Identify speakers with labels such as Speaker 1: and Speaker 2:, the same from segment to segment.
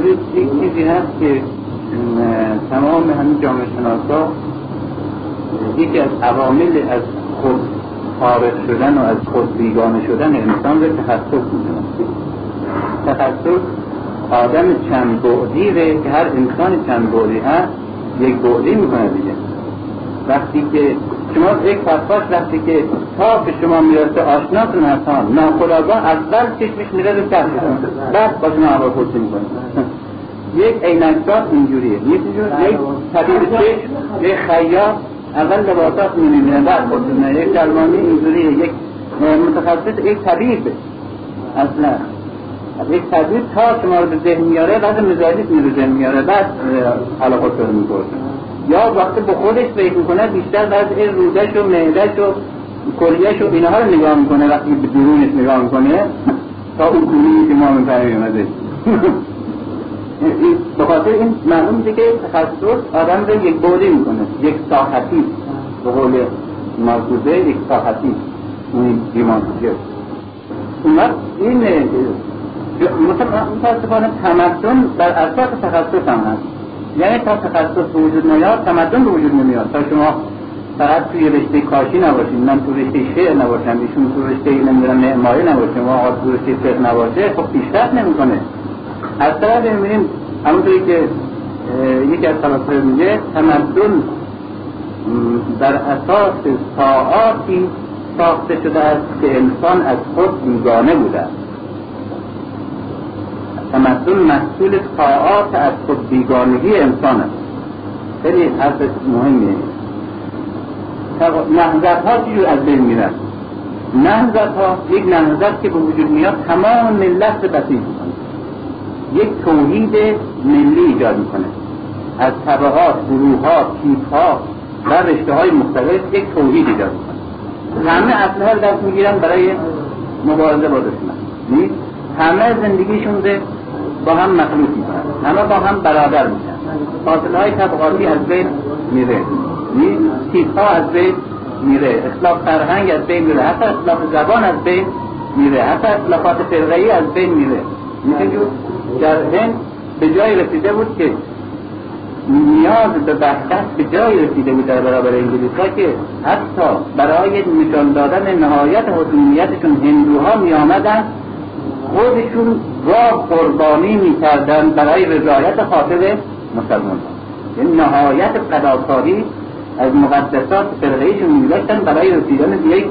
Speaker 1: امروز یک چیزی هست که تمام همین جامعه شناسا یکی از عوامل از خود خارج شدن و از خود بیگانه شدن انسان رو تخصص می‌دونن. تخصص آدم چند بعدیره که هر انسان چند بعدی هست یک بعدی می‌کنه دیگه. وقتی که شما یک فتواش وقتی که تا به شما می‌رسه آشناتون هستان ناخداگاه اول چشمش میره رو چشمشون بعد با شما هوا پرسی می‌کنه. یک عینکدار اینجوریه. یک طبیب چشم یک خیاط. اول لباسات می‌بینه بعد خودتونه یک درمانی اینجوریه. یک متخصص یک طبیب. اصلا. یک طبیب تا شما رو به ذهن میاره بعد مزاجیت میره ذهن میاره. بعد حلقات رو می‌پرسه. یا وقتی به خودش فکر می‌کنه بیشتر بعد این رودش و معدش و کلیهش و اینها رو نگاه می‌کنه وقتی به درونش نگاه می‌کنه تا اون کلیه که ما می‌فهمیم ازش. به خاطر این معلوم میشه که تخصص آدم رو یک بودی می‌کنه یک ساحتی. به قول مرکوزه یک ساحتی. اون دیمانسیه اون وقت این متاسفانه تمدن بر اساس تخصص هم هست. یعنی تا تخصص به وجود نیاد تمدن به وجود نمیاد. تا شما فقط توی رشته کاشی نباشین. من تو رشته شعر نباشم ایشون تو رشته نمی‌دونم معماری نباشه ما آقا تو رشته فقه نباشه خب پیشرفت نمی‌کنه. از طرف می‌بینیم همونطوری که یکی از فلاسفه میگه تمدن بر اساس ساعاتی ساخته شده است که انسان از خود بیگانه بوده تمدن محصول ساعات از خود بیگانگی انسان است. خیلی حرف مهمیه. نهزت ها چجور از بین میرن. نهزت ها یک نهزت که به وجود میاد تمام ملت بسیج می‌کنه. یک توحید ملی ایجاد می‌کنه. از طبقات، گروه ها، تیپ ها و رشته های مختلف یک توحید ایجاد می‌کنه. همه اصله رو دست می‌گیرن برای مبارزه با دشمن. همه زندگیشون با هم مخلوط می‌کنن همه با هم برادر میشن. فاصله های طبقاتی از بین میره. تیپ ها از بین میره. اخلاق فرهنگ از بین میره. حتی اخلاق زبان از بین میره. حتی اخلاقات فرقهی از بین میره. میشه در هند به جای رسیده بود که نیاز به وحدت به جای رسیده بود در برابر انگلیس ها که حتی برای نشان دادن نهایت حکومیتشون هندوها می آمدن خودشون گاه قربانی می‌کردن برای رضایت خاطر مسلمان. یعنی نهایت قداکاری از مقدسات فرقهیشون میداشتن برای رسیدن به یک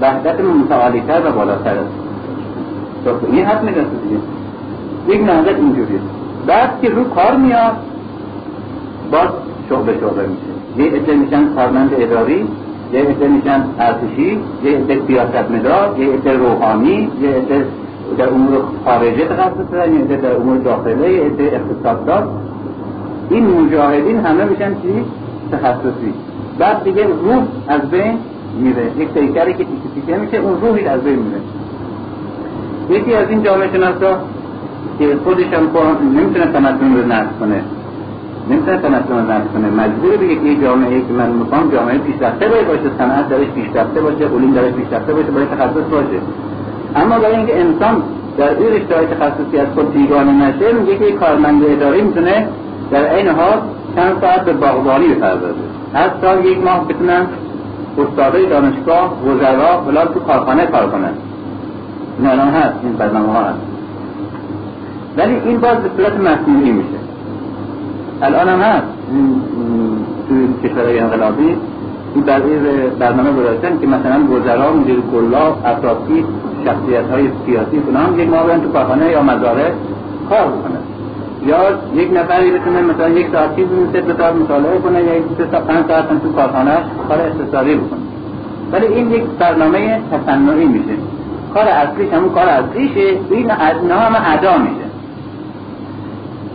Speaker 1: وحدت متعالیتر و بالاتر. است خب، این حد می‌رسه دیگه. یک نهضت اینجوریه. بعد که رو کار میاد باز شعبه شعبه میشه. یه عده میشن کارمند اداری یه عده میشن ارتشی یه عده سیاست مدار یه عده روحانی یه عده در امور خارجه تخصص دارن یه در امور داخله عده اقتصاددار این مجاهدین همه میشن چی؟ تخصصی. بعد دیگه روح از بین میره. یک پیکری که تیکه تیکه میشه اون روحی از بین میره. یکی از این جامعه شناسا که خودش هم نمی‌تونه تمدن رو نرس کنه. نمی‌تونه تمدن رو نرس کنه. مجبور بگه که جامعه که من می‌خوام جامعه پیشرفته باشه صنعت درش پیشرفته باشه علوم درش پیشرفته باشه باید تخصص باشه. اما برای اینکه انسان در این رشته تخصصی از خود بیگانه نشه میگه که کارمند اداری می‌تونه در این حال چند ساعت به باغبانی بپردازه. هر سال یک ماه بتونن استادای دانشگاه وزرا بلا تو کارخانه کار کنن. این الان هست این برنامه ها هست. ولی این باز به صورت مصنوعی میشه. الان هم هست. توی کشورهای انقلابی در برنامه گذاشتن که مثلا وزرا مدیر کلا اطرافی شخصیت های سیاسی هم یک ماه تو کارخانه یا مزاره کار بکنه یا یک نفری بتونه مثلا یک ساعت چیز سه ساعت مطالعه کنه یا یک سه پنج ساعت تو کارخانه کار اقتصادی بکنه. ولی این یک برنامه تصنعی میشه. کار اصلیش همون کار اصلیشه این نام ادا میشه.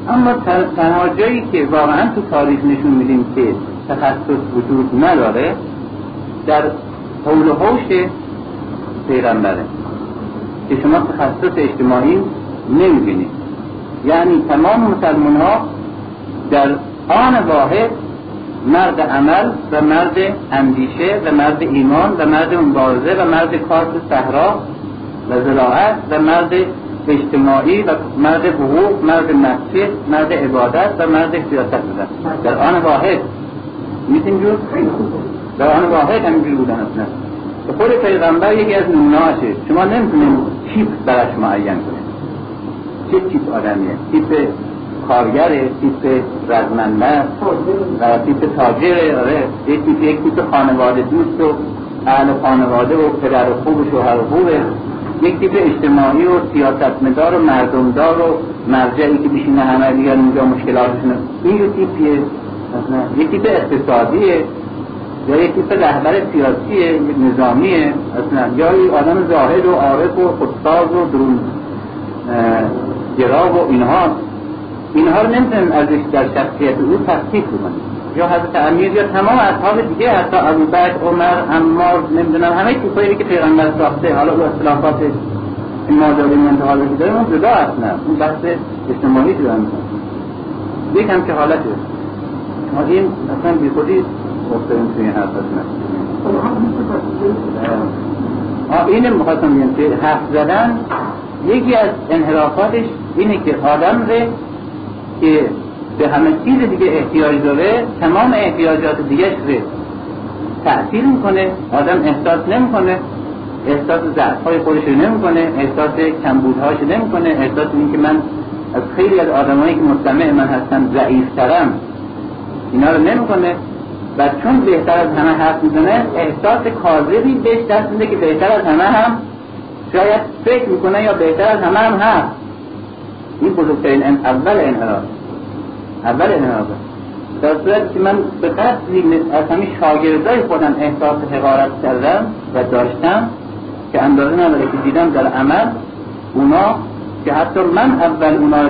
Speaker 1: اما تنها جایی که واقعا تو تاریخ نشون میدیم که تخصص وجود نداره در حول و حوش پیغمبره. که شما تخصص اجتماعی نمی‌بینید. یعنی تمام مسلمان ها در آن واحد مرد عمل و مرد اندیشه و مرد ایمان و مرد مبارزه و مرد کار صحرا و زراعت و مرد اجتماعی و مرد حقوق مرد مسجد مرد عبادت و مرد سیاست. بودن در آن واحد نیست اینجور در آن واحد همینجور بودن اصلا خود پیغمبر یکی از نمونهاشه شما نمی‌تونید تیپ براش معین کنید چه تیپ آدمیه؟ تیپ کارگره تیپ رزمنده و تیپ تاجره آره. یک تیپ یک تیپ خانواده دوست و اهل خانواده و پدر و خوب و شوهر و خوبه. یک تیپ اجتماعی و سیاستمدار و مردمدار و مرجعی که بشینه همه دیگر اینجا مشکلاتشون این یه تیپیه یک تیپ اقتصادیه یا یک تیپ رهبر سیاسیه نظامیه اصلا. یا یک آدم زاهد و عارف و خودساز و درون گراب و اینها. اینها رو نمی‌تونیم ازش در شخصیت او تصدیق کنیم یا حضرت امیر یا تمام اصحاب دیگه حتی ابو عمر عمار نمی‌دونم همه چیزایی که پیغمبر ساخته حالا او اختلافات این ماجرای منتقال داریم اون جدا اصلا. اون بحث اجتماعی رو هم یک هم که حالته ما این اصلا بی خودی افتادیم توی این حرف اصلا این می‌خواستم بگم که حرف زدن یکی از انحرافاتش اینه که آدم ره که به همه چیز دیگه احتیاج داره تمام احتیاجات دیگه رو تأثیر می‌کنه آدم احساس نمی‌کنه احساس ضعف های خودش رو نمی‌کنه احساس کمبودهاش نمی‌کنه احساس این که من از خیلی از آدمایی که مستمع من هستن ضعیفترم. اینا رو نمی‌کنه. و چون بهتر از همه حرف می‌زنه احساس کاذبی بهش دست میده که بهتر از همه هم شاید فکر می‌کنه یا بهتر از همه هم هست. این بزرگترین اول انحراف. اول انحرافه در صورت که من به قصدی از همین شاگردای خودم احساس حقارت کردم و داشتم که اندازه نداره که دیدم در عمل اونا که حتی من اول اونا رو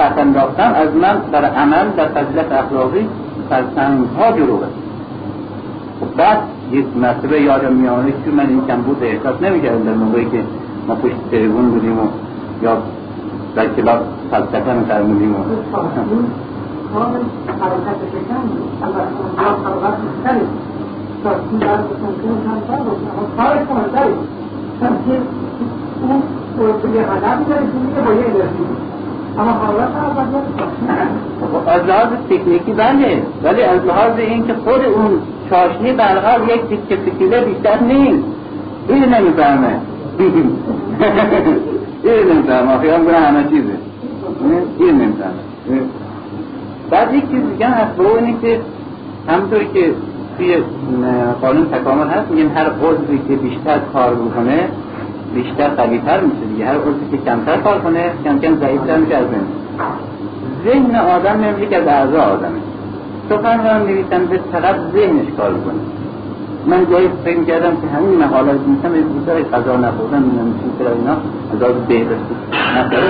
Speaker 1: انداختم از من در عمل در فضیلت اخلاقی فرسنگ ها جلوه خب بعد یک مرتبه یادم میانه که من این کم بود احساس نمی‌کردم در موقعی که ما پشت تریبون بودیم و یا در کلاس فلسفه میفرمودیم و از لحاظ تکنیکی بله ولی از لحاظ اینکه خود اون چاشنی برقرار یک تیکه تکیله بیشتر نیست. این نمی‌فهمه. این نمی‌فهمه. خیام کنه همه چیزه. این نمی‌فهمه. بعد یک چیز دیگه هست. به اینه که همونطوری که توی قانون تکامل هست میگن هر عضوی که بیشتر کار بکنه بیشتر قویتر میشه دیگه. هر عضوی که کمتر کار کنه کم کم ضعیفتر میشه از ذهن. آدم نمیشه که از اعضا آدمه. سخن رو نویسنده فقط ذهنش کار کنه من جایی فکر کردم که همین مقالات میشم یه بودای قضا نخوردن می‌دونم چون اینا. از آز مثلا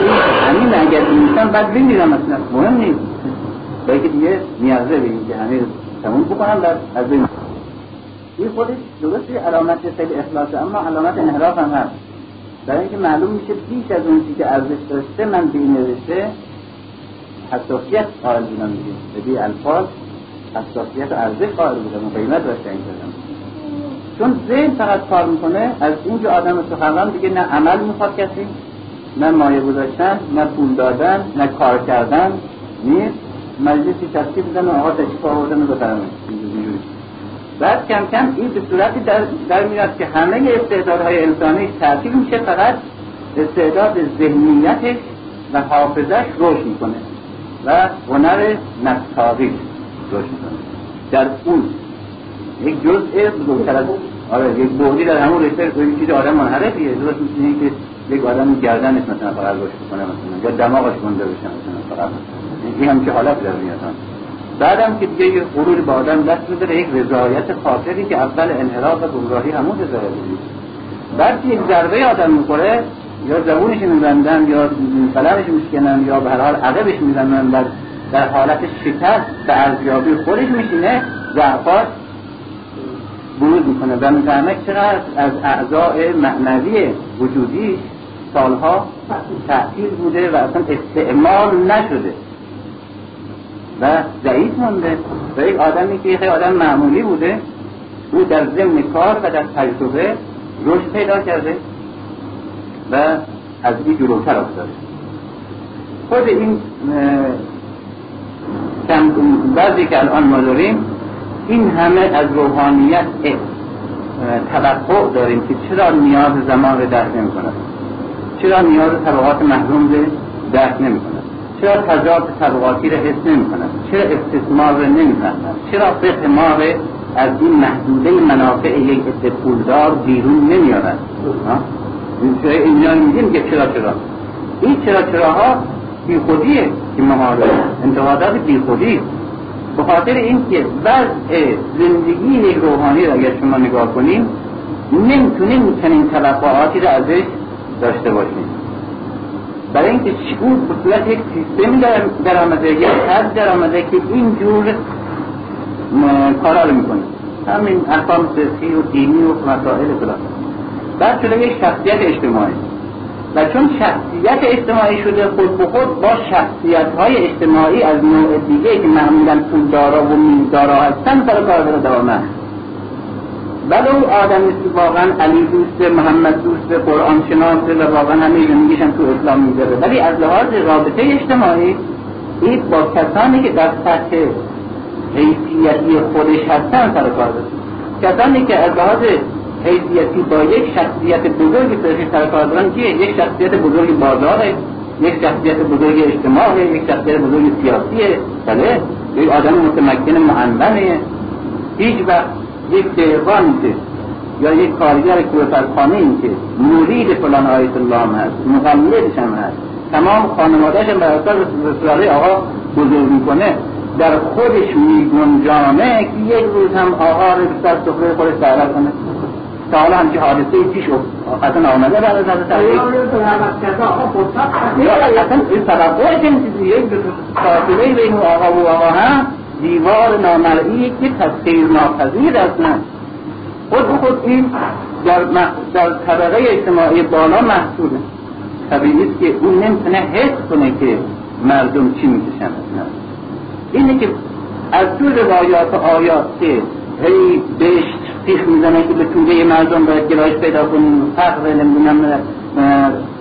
Speaker 1: همین اگر میشم بعد بمیرم اصلا. مهم نیست. که دیگه نیازه به که همه تموم بکنم بعد از بین این خودش درستی علامت خیلی اخلاص اما علامت انحراف هم هست. برای اینکه معلوم میشه بیش از اون که ارزش داشته من به این نوشته حساسیت قائل بودم به الفاظ حساسیت ارزش قائل بودم و قیمت داشته این کردم چون ذهن فقط کار می‌کنه از اینجا آدم سخنران دیگه نه عمل می‌خواد کسی نه مایه گذاشتن نه پول دادن نه کار کردن نیست. مجلسی تشکیل بزن و آقا تشکیل آوردن و بفرمایید. بعد کم کم این به صورتی در, در میاد که همه استعدادهای انسانی تعطیل میشه فقط استعداد ذهنیتش و حافظش روش می‌کنه و هنر نفتاقی روش می‌کنه. در اون یک جزء بزرگتر از آره یک بودی در همون رشته یک چیز آدم منحرفیه. درست میشه که یک آدم گردنش مثلا فقط روش می‌کنه مثلا یا دماغش گنده بشه مثلا فقط. این هم که حالت در میاد. بعدم که دیگه یه غرور به آدم دست میده یک رضایت خاطری که اول انحراف و گمراهی همون رضایت بعد یک ضربه آدم می‌خوره یا زبونش میبندن یا قلمش میشکنن یا به هر حال عقبش می‌زنن در در حالت شکست به ارزیابی خودش میشینه ضعفات بروز می‌کنه. و می‌فهمه چقدر از اعضاء معنوی وجودی سالها تأثیر بوده و اصلا استعمال نشده. و ضعیف مونده. و یک آدمی که خیلی آدم معمولی بوده او در ضمن کار و در تجربه رشد پیدا کرده و از این جلوتر افتاده. خود این بعضی که الان ما داریم این همه از روحانیت توقع داریم که چرا نیاز زمان رو درک نمی کند چرا نیاز طبقات محروم رو درک نمی کند چرا تضاد طبقاتی رو حس نمی کند چرا استثمار رو نمی چرا فقه ما از این محدوده منافع یک عده پولدار بیرون نمیارد اینجا میگیم که چرا چرا؟ این چرا چراها بی خودیه که محاله انتقادات بی خودی به خاطر اینکه وضع زندگی روحانی را اگر شما نگاه کنیم نمی‌تونیم چنین توقعاتی را ازش داشته باشیم. برای اینکه اون به یک سیستمی در آمده یک حد در آمده که اینجور کارا رو می‌کنه. همین احکام سیاسی و دینی و مسائل فلان بعد شده یک شخصیت اجتماعی. و چون شخصیت اجتماعی شده خود به خود با شخصیت های اجتماعی از نوع دیگه که معمولا پولدارا و میزدارا هستن سر کار داره دوامه. ولی اون آدمی که واقعا علی دوست محمد دوست قرآن شناسه و واقعا همه زندگیشم تو اسلام می‌ذاره. ولی از لحاظ رابطه اجتماعی این با کسانی که در سطح حیثیتی خودش هستن سر کار کسانی که از لحاظ حیثیتی با یک شخصیت بزرگ فرقی سر کار دارن که یک شخصیت بزرگ بازاره یک شخصیت بزرگ اجتماعی یک شخصیت بزرگ سیاسیه. بله یک آدم متمکن معنونه هیچ وقت یک دهقانی که یا یک کارگر کوفرخانه این که مرید فلان آیت الله هم هست مقلدش هم هست. تمام خانوادهش هم بر اساس آقا بزرگ می‌کنه. در خودش میگنجانه که یک روز هم آقا رو سر سفره خودش دعوت کنه. تا حالا همچه حادثه پیش اصلا آمده بعد از حضرت علی یا اصلا توقع چنین یک فاصله بین آقا و آقا هم دیوار نامرئی که تسخیر ناپذیر اصلا خود خود این در, در طبقه اجتماعی بالا محصوله طبیعی است که اون نمی‌تونه حس کنه که مردم چی می‌کشن. اینه که از تو روایات آیات که هی بهش تیخ می‌زنه که به توده مردم باید گرایش پیدا کنیم فقر نمی‌دونم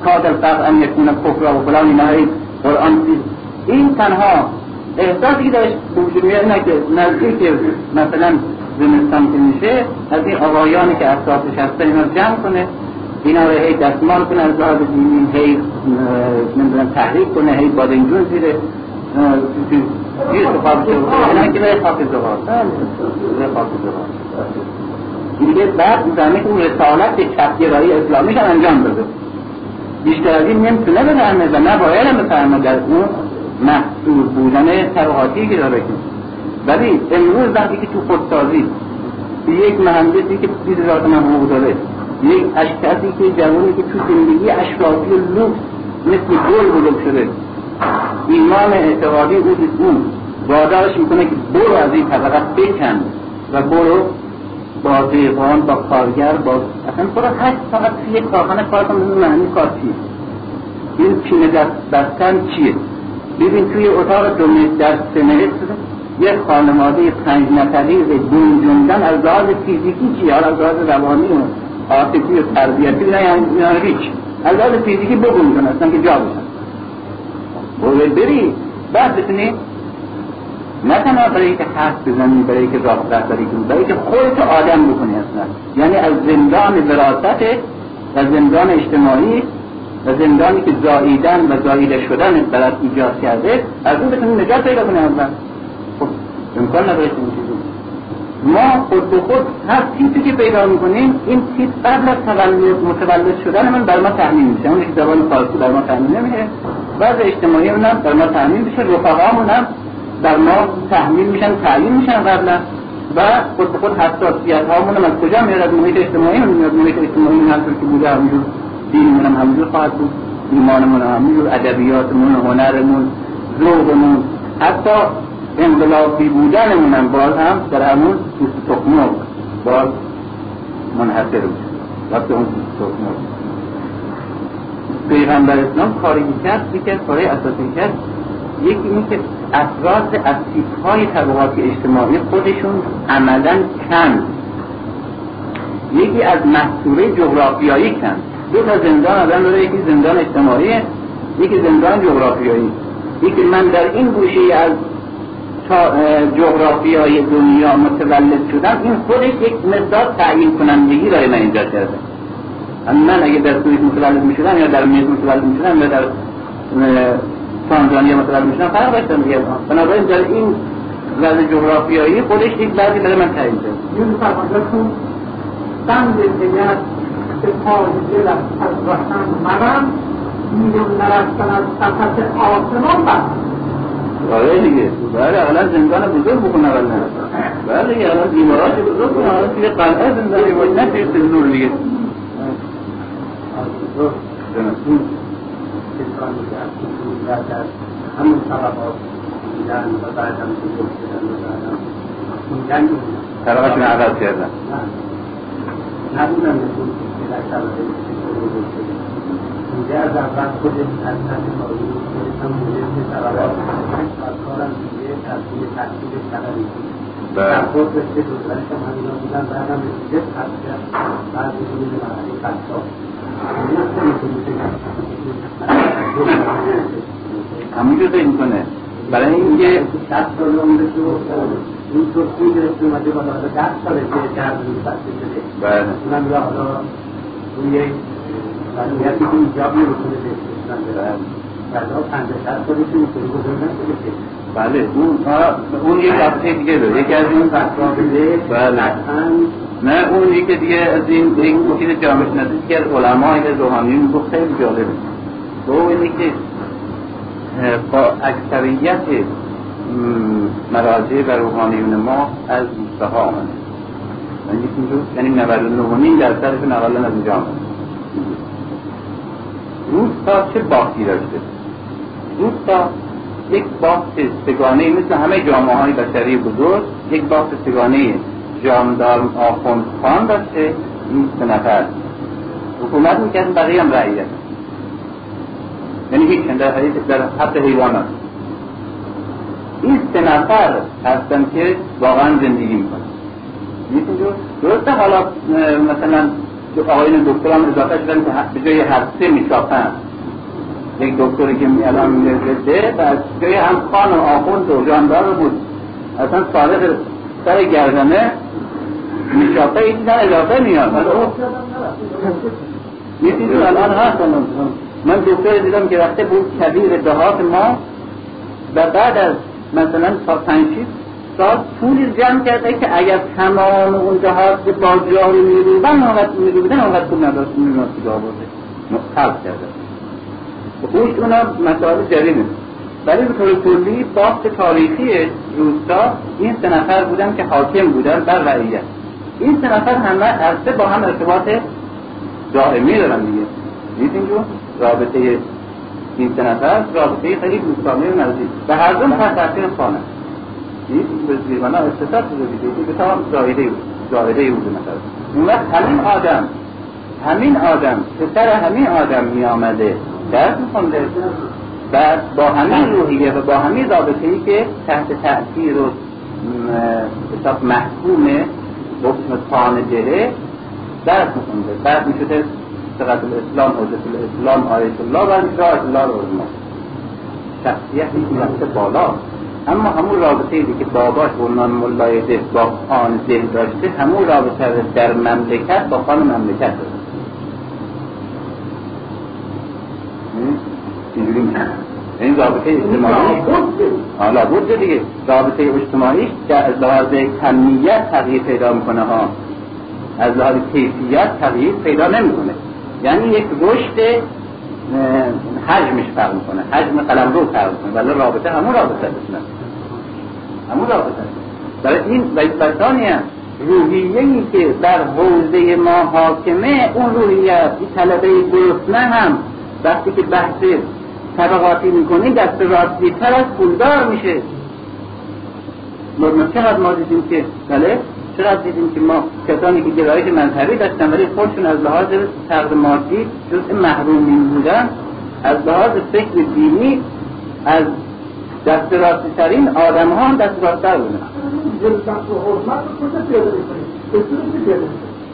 Speaker 1: کادر فقر هم یکونه کفر و فلان اینا قرآن این تنها احساسی که داشت وجود میاد اینه که نزدیک مثلا زمستان که میشه از این آقایانی که اطرافش هستن اینا جمع کنه اینا رو هی دستمال کنه از لحاظ دینی هی نمی‌دونم تحریک کنه هی بادنجون زیره. زیر خواب شد اینا که به خاک زغال به خاک زغال دیگه بعد که اون رسالت چپگرایی اسلامیش هم انجام بده بیشتر از این نمی‌تونه بفهمه و نباید هم بفهمه در اون محصول بودن طبقاتی که داره ولی امروز وقتی که تو خودسازی یک مهندسی که 20 هزار تومن حقوق داره یک اشکسی که جوانی که تو زندگی اشرافی و لوکس مثل گل بزرگ شده ایمان اعتقادی او اون وادارش می‌کنه که برو از این طبقه بکن و برو با دیوان با کارگر با اصلا برو هشت فقط توی کارخانه کار کن معنی کار چیه؟ این پینه دست بستن چیه؟ ببین توی اتاق دو در سه یک خانواده پنج نفری به گنجوندن از لحاظ فیزیکی چی؟ حالا از لحاظ روانی و عاطفی و تربیتی نه یعنی هیچ. از لحاظ فیزیکی بگنجون اصلا که جا بشن. بری بعد بتونی نه تنها برای که حرف بزنی برای که راه رهبری کنی برای که خودت آدم بکنی اصلا. یعنی از زندان وراثت و زندان اجتماعی و زندانی که زاییدن و زاییده شدن برات ایجاد کرده از اون بتونی نجات پیدا کنی اول خب امکان نداره ما خود به خود هر تیپی که پیدا می‌کنیم این تیپ قبل از تولد متولد شدن من بر ما تحمیل میشه. اون زبان فارسی بر ما تحمیل نمیشه. بعض اجتماعی هم بر ما تحمیل میشه. رفقامون هم بر ما تحمیل میشن تعلیم میشن قبلا. و خود به خود حساسیت هامون از کجا میاد از محیط اجتماعی میاد محیط اجتماعی من که بوده همینجور. دینمون هم همینجور خواهد بود. ایمانمون هم همینجور ادبیاتمون هنرمون ذوقمون حتی انقلابی بودنمون هم باز هم در همون پوست تخمک باز منحصر میشه وقتی اون پوست تخمک پیغمبر اسلام کاری کرد از کارهای اساسی کرد یکی این که افراد از های طبقات اجتماعی خودشون عملا کن یکی از محصوره جغرافیایی کن دو تا زندان آدم داره یکی زندان اجتماعی یکی زندان جغرافیایی. یکی من در این گوشه از جغرافیای دنیا متولد شدم این خودش یک مقدار تعیین کنندگی داره من اینجا کرده. من اگه در سوئیس متولد می شدم یا در میز متولد می شدم یا در تانزانیا متولد می شدم فرق داشتم دیگه. بنابراین در این وضع جغرافیایی خودش یک بعضی برای من تعیین کرده.
Speaker 2: به پای از وطن مرم میدون نرفتن از سطح آسمان بست
Speaker 1: آره دیگه. بله اقلا زندان بزرگ بکنه اقلا بله دیگه اقلا دیمارات بزرگ بکنه اقلا توی قلعه زندانی باید نه توی سلول دیگه.
Speaker 2: همون طبقات دیدن و بعدم بزرگ شدن و بعدم خوندن
Speaker 1: طبقاتون عوض کردن.
Speaker 2: نبودن. نشون که در طبقه اینجا از اول خود از سطح مالی هم مهم طبقات کارم دیگه تبدیل تحصیل طبقی در خود رشته دوزنش هم همینا بودن بعدم رسیده تبدیل بعد بزرگ مرحله فتا
Speaker 1: همونجور فکر می‌کنه برای اینکه
Speaker 2: شست سال عمرش رو اینطور خوب گرفته اومده بالا ده ساله که درد رو بسته شده اونم یا حالا به اسلام بعدا بزرگ نشده
Speaker 1: بله. اون اون یک دیگه داره. یکی از این بله. نه اون یکی دیگه از این یک مفید جامعه شناسی که از علمای روحانیون گفت خیلی جالبه دو اینه که با اکثریت مراجع و روحانیون ما از روستاها آمده. یعنی 99 درصدشون اقلا از اینجا آمده روستا چه باقی داشته؟ روستا یک باخت سگانه مثل همه جامعه های بشری بزرگ یک باخت سگانه جامدار آخوند خان داشته این سه نفر. حکومت می‌کرد بقیه هم رعیت یعنی هیچ در, در حد حیوانات این سه نفر هستن که واقعا زندگی می‌کنن. درسته حالا مثلا آقایون دکتر هم اضافه شدن که به جای هر سه میشاپن. یک دکتری که الان می‌رسه و جای هم خان و آخوند و جاندار بود. اصلا صادق سر گردنه میشاپه این دیدن اضافه میاد. یه چیزی الان هست. من دکتر دیدم که وقتی بود کبیر دهات ما و بعد از مثلا تا پنج سال پولی جمع کرده که اگر تمام اون دهات با جاری میروبن اونقدر میروبن اونقدر پول نداشت میروبن که آورده خلق کرده. خوش اونا مسائل جریمه ولی به طور کلی باخت تاریخی روستا این سه نفر بودن که حاکم بودن بر رعیت. این سه نفر همه از با هم ارتباط دائمی دارن دیگه. دیدین جو؟ رابطه این سه نفر رابطه خیلی دوستانه نزدیک. و هر دو تحت تاثیر خانه. به زیربنا استثار شده دیگه به تمام زایده بود زایده بود مثلا اون وقت همین آدم همین آدم پسر همین آدم می آمده درد میخونده. و با همین روحیه و با همین رابطه ای که تحت تأثیر و حساب محکوم حکم تانجهه درد میخونده. بعد می‌شده سقط الاسلام حجت الاسلام آیت الله و آیت الله رو شخصیتی که بالا. اما همون رابطه ای که باباش عنوان ملای ده با آن ده داشته همون رابطه در مملکت با خان مملکت داشته اینجوری این رابطه اجتماعی؟ حالا بود دیگه. رابطه اجتماعی که از لحاظ کمیت تغییر پیدا می‌کنه ها. از لحاظ کیفیت تغییر پیدا نمی‌کنه. یعنی یک رشد حجمش فرق می‌کنه. حجم قلم رو فرق می‌کنه. ولی رابطه همون رابطه است. همون رابطه برای این و روحیه ای که در حوزه ما حاکمه اون روحیه این طلبه گرسنه هم وقتی که بحث طبقاتی می‌کنه دست راستی تر از پولدار میشه. ما چقدر ما دیدیم که بله؟ چقدر دیدیم که ما کسانی که گرایش مذهبی داشتن ولی خودشون از لحاظ تقد مادی جزء محرومین بودن از لحاظ فکر دینی از دست راستی ترین آدم ها هم دست راستتر بودن.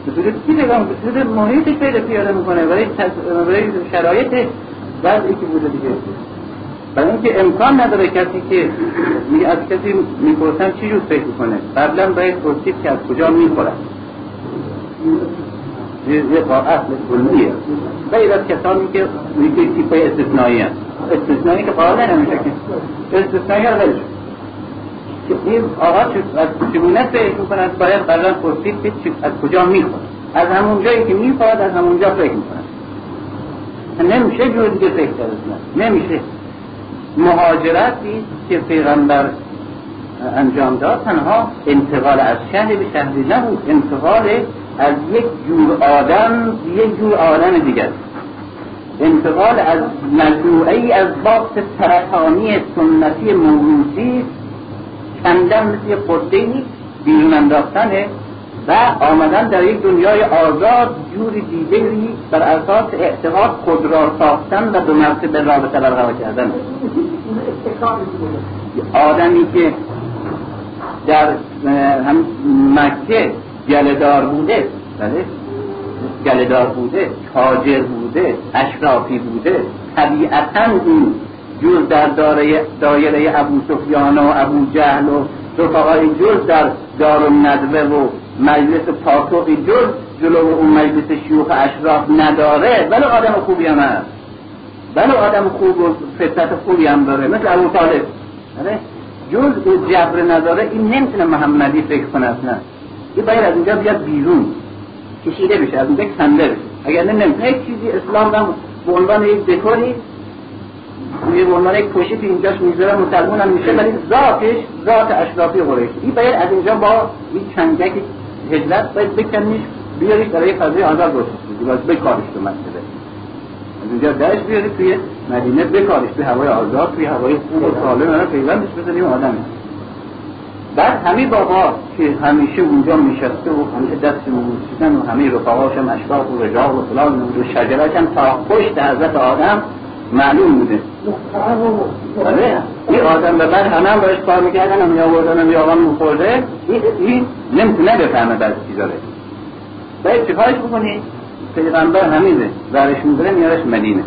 Speaker 1: به صورت چی نگاه به صورت محیطش پیدا پیاده می‌کنه برای, برای شرایط وضعی که بوده دیگه. برای اینکه امکان نداره کسی که می از کسی می‌پرسن چی جور فکر کنه قبلا باید پرسید که از کجا می‌خورد. یه قاعت کلیه غیر از کسانی که میگه تیپای استثنایی هست. استثنایی که قاعده نمیشه که استثنایی غیر که این آقا از چگونه فکر می‌کنند باید قبلا پرسید که از کجا می‌خورد. از همون جایی که می‌خورد از همون جا فکر می‌کنند نمیشه جور دیگه فکر کرد. نمیشه. مهاجرتی که پیغمبر انجام داد تنها انتقال از شهر به شهری نبود. انتقال از یک جور آدم یک جور آدم دیگر. انتقال از مجموعه از باکس سرطانی سنتی موروثی کندن مثل قده بیرون انداختنه و آمدن در یک دنیای آزاد جوری دیگری بر اساس اعتقاد خود را ساختن و دو مرتبه رابطه برقرار کردن. آدمی که در هم مکه گلدار بوده بله. گلدار بوده تاجر بوده اشرافی بوده طبیعتا این جز در دایره ابو سفیان و ابو جهل و رفقای جز در دار ندوه و مجلس پاتوقی جز جلو اون مجلس شیوخ اشراف نداره. بله آدم خوبی هم هست. بله آدم خوب و فتت خوبی هم داره مثل ابو طالب. بله. جز جبر نداره این نمی‌تونه محمدی فکر کنه اصلا. این باید از اینجا بیاد بیرون. کشیده بشه از اینجا کنده بشه. اگر نمی‌تونه یک چیزی اسلام هم به عنوان یک دکوری یه به عنوان یک پوشی که اینجاش می‌ذاره مسلمان هم میشه ولی ذاتش ذات اشرافی قریش این باید از اینجا با این چنگک هجرت باید بکنیش بیاریش برای فضای آزاد روشن باید بکارش تو از اینجا درش بیاری توی مدینه بکارش توی هوای آزاد توی هوای خوب و سالم پیوندش بزنیم آدم. بعد همه بابا که همیشه اونجا میشسته و همیشه دست موسیدن و همه رفقاش هم اشراف و رجال و فلان و شجرش هم تا پشت حضرت آدم معلوم بوده. بله این آدم به بعد همه هم باش کار می‌کردن هم یا آوردن هم یا آقا میخورده این نمی‌تونه بفهمه بعض چیزا رو باید چیکارش بکنی؟ پیغمبر همیده برش میداره میارش مدینه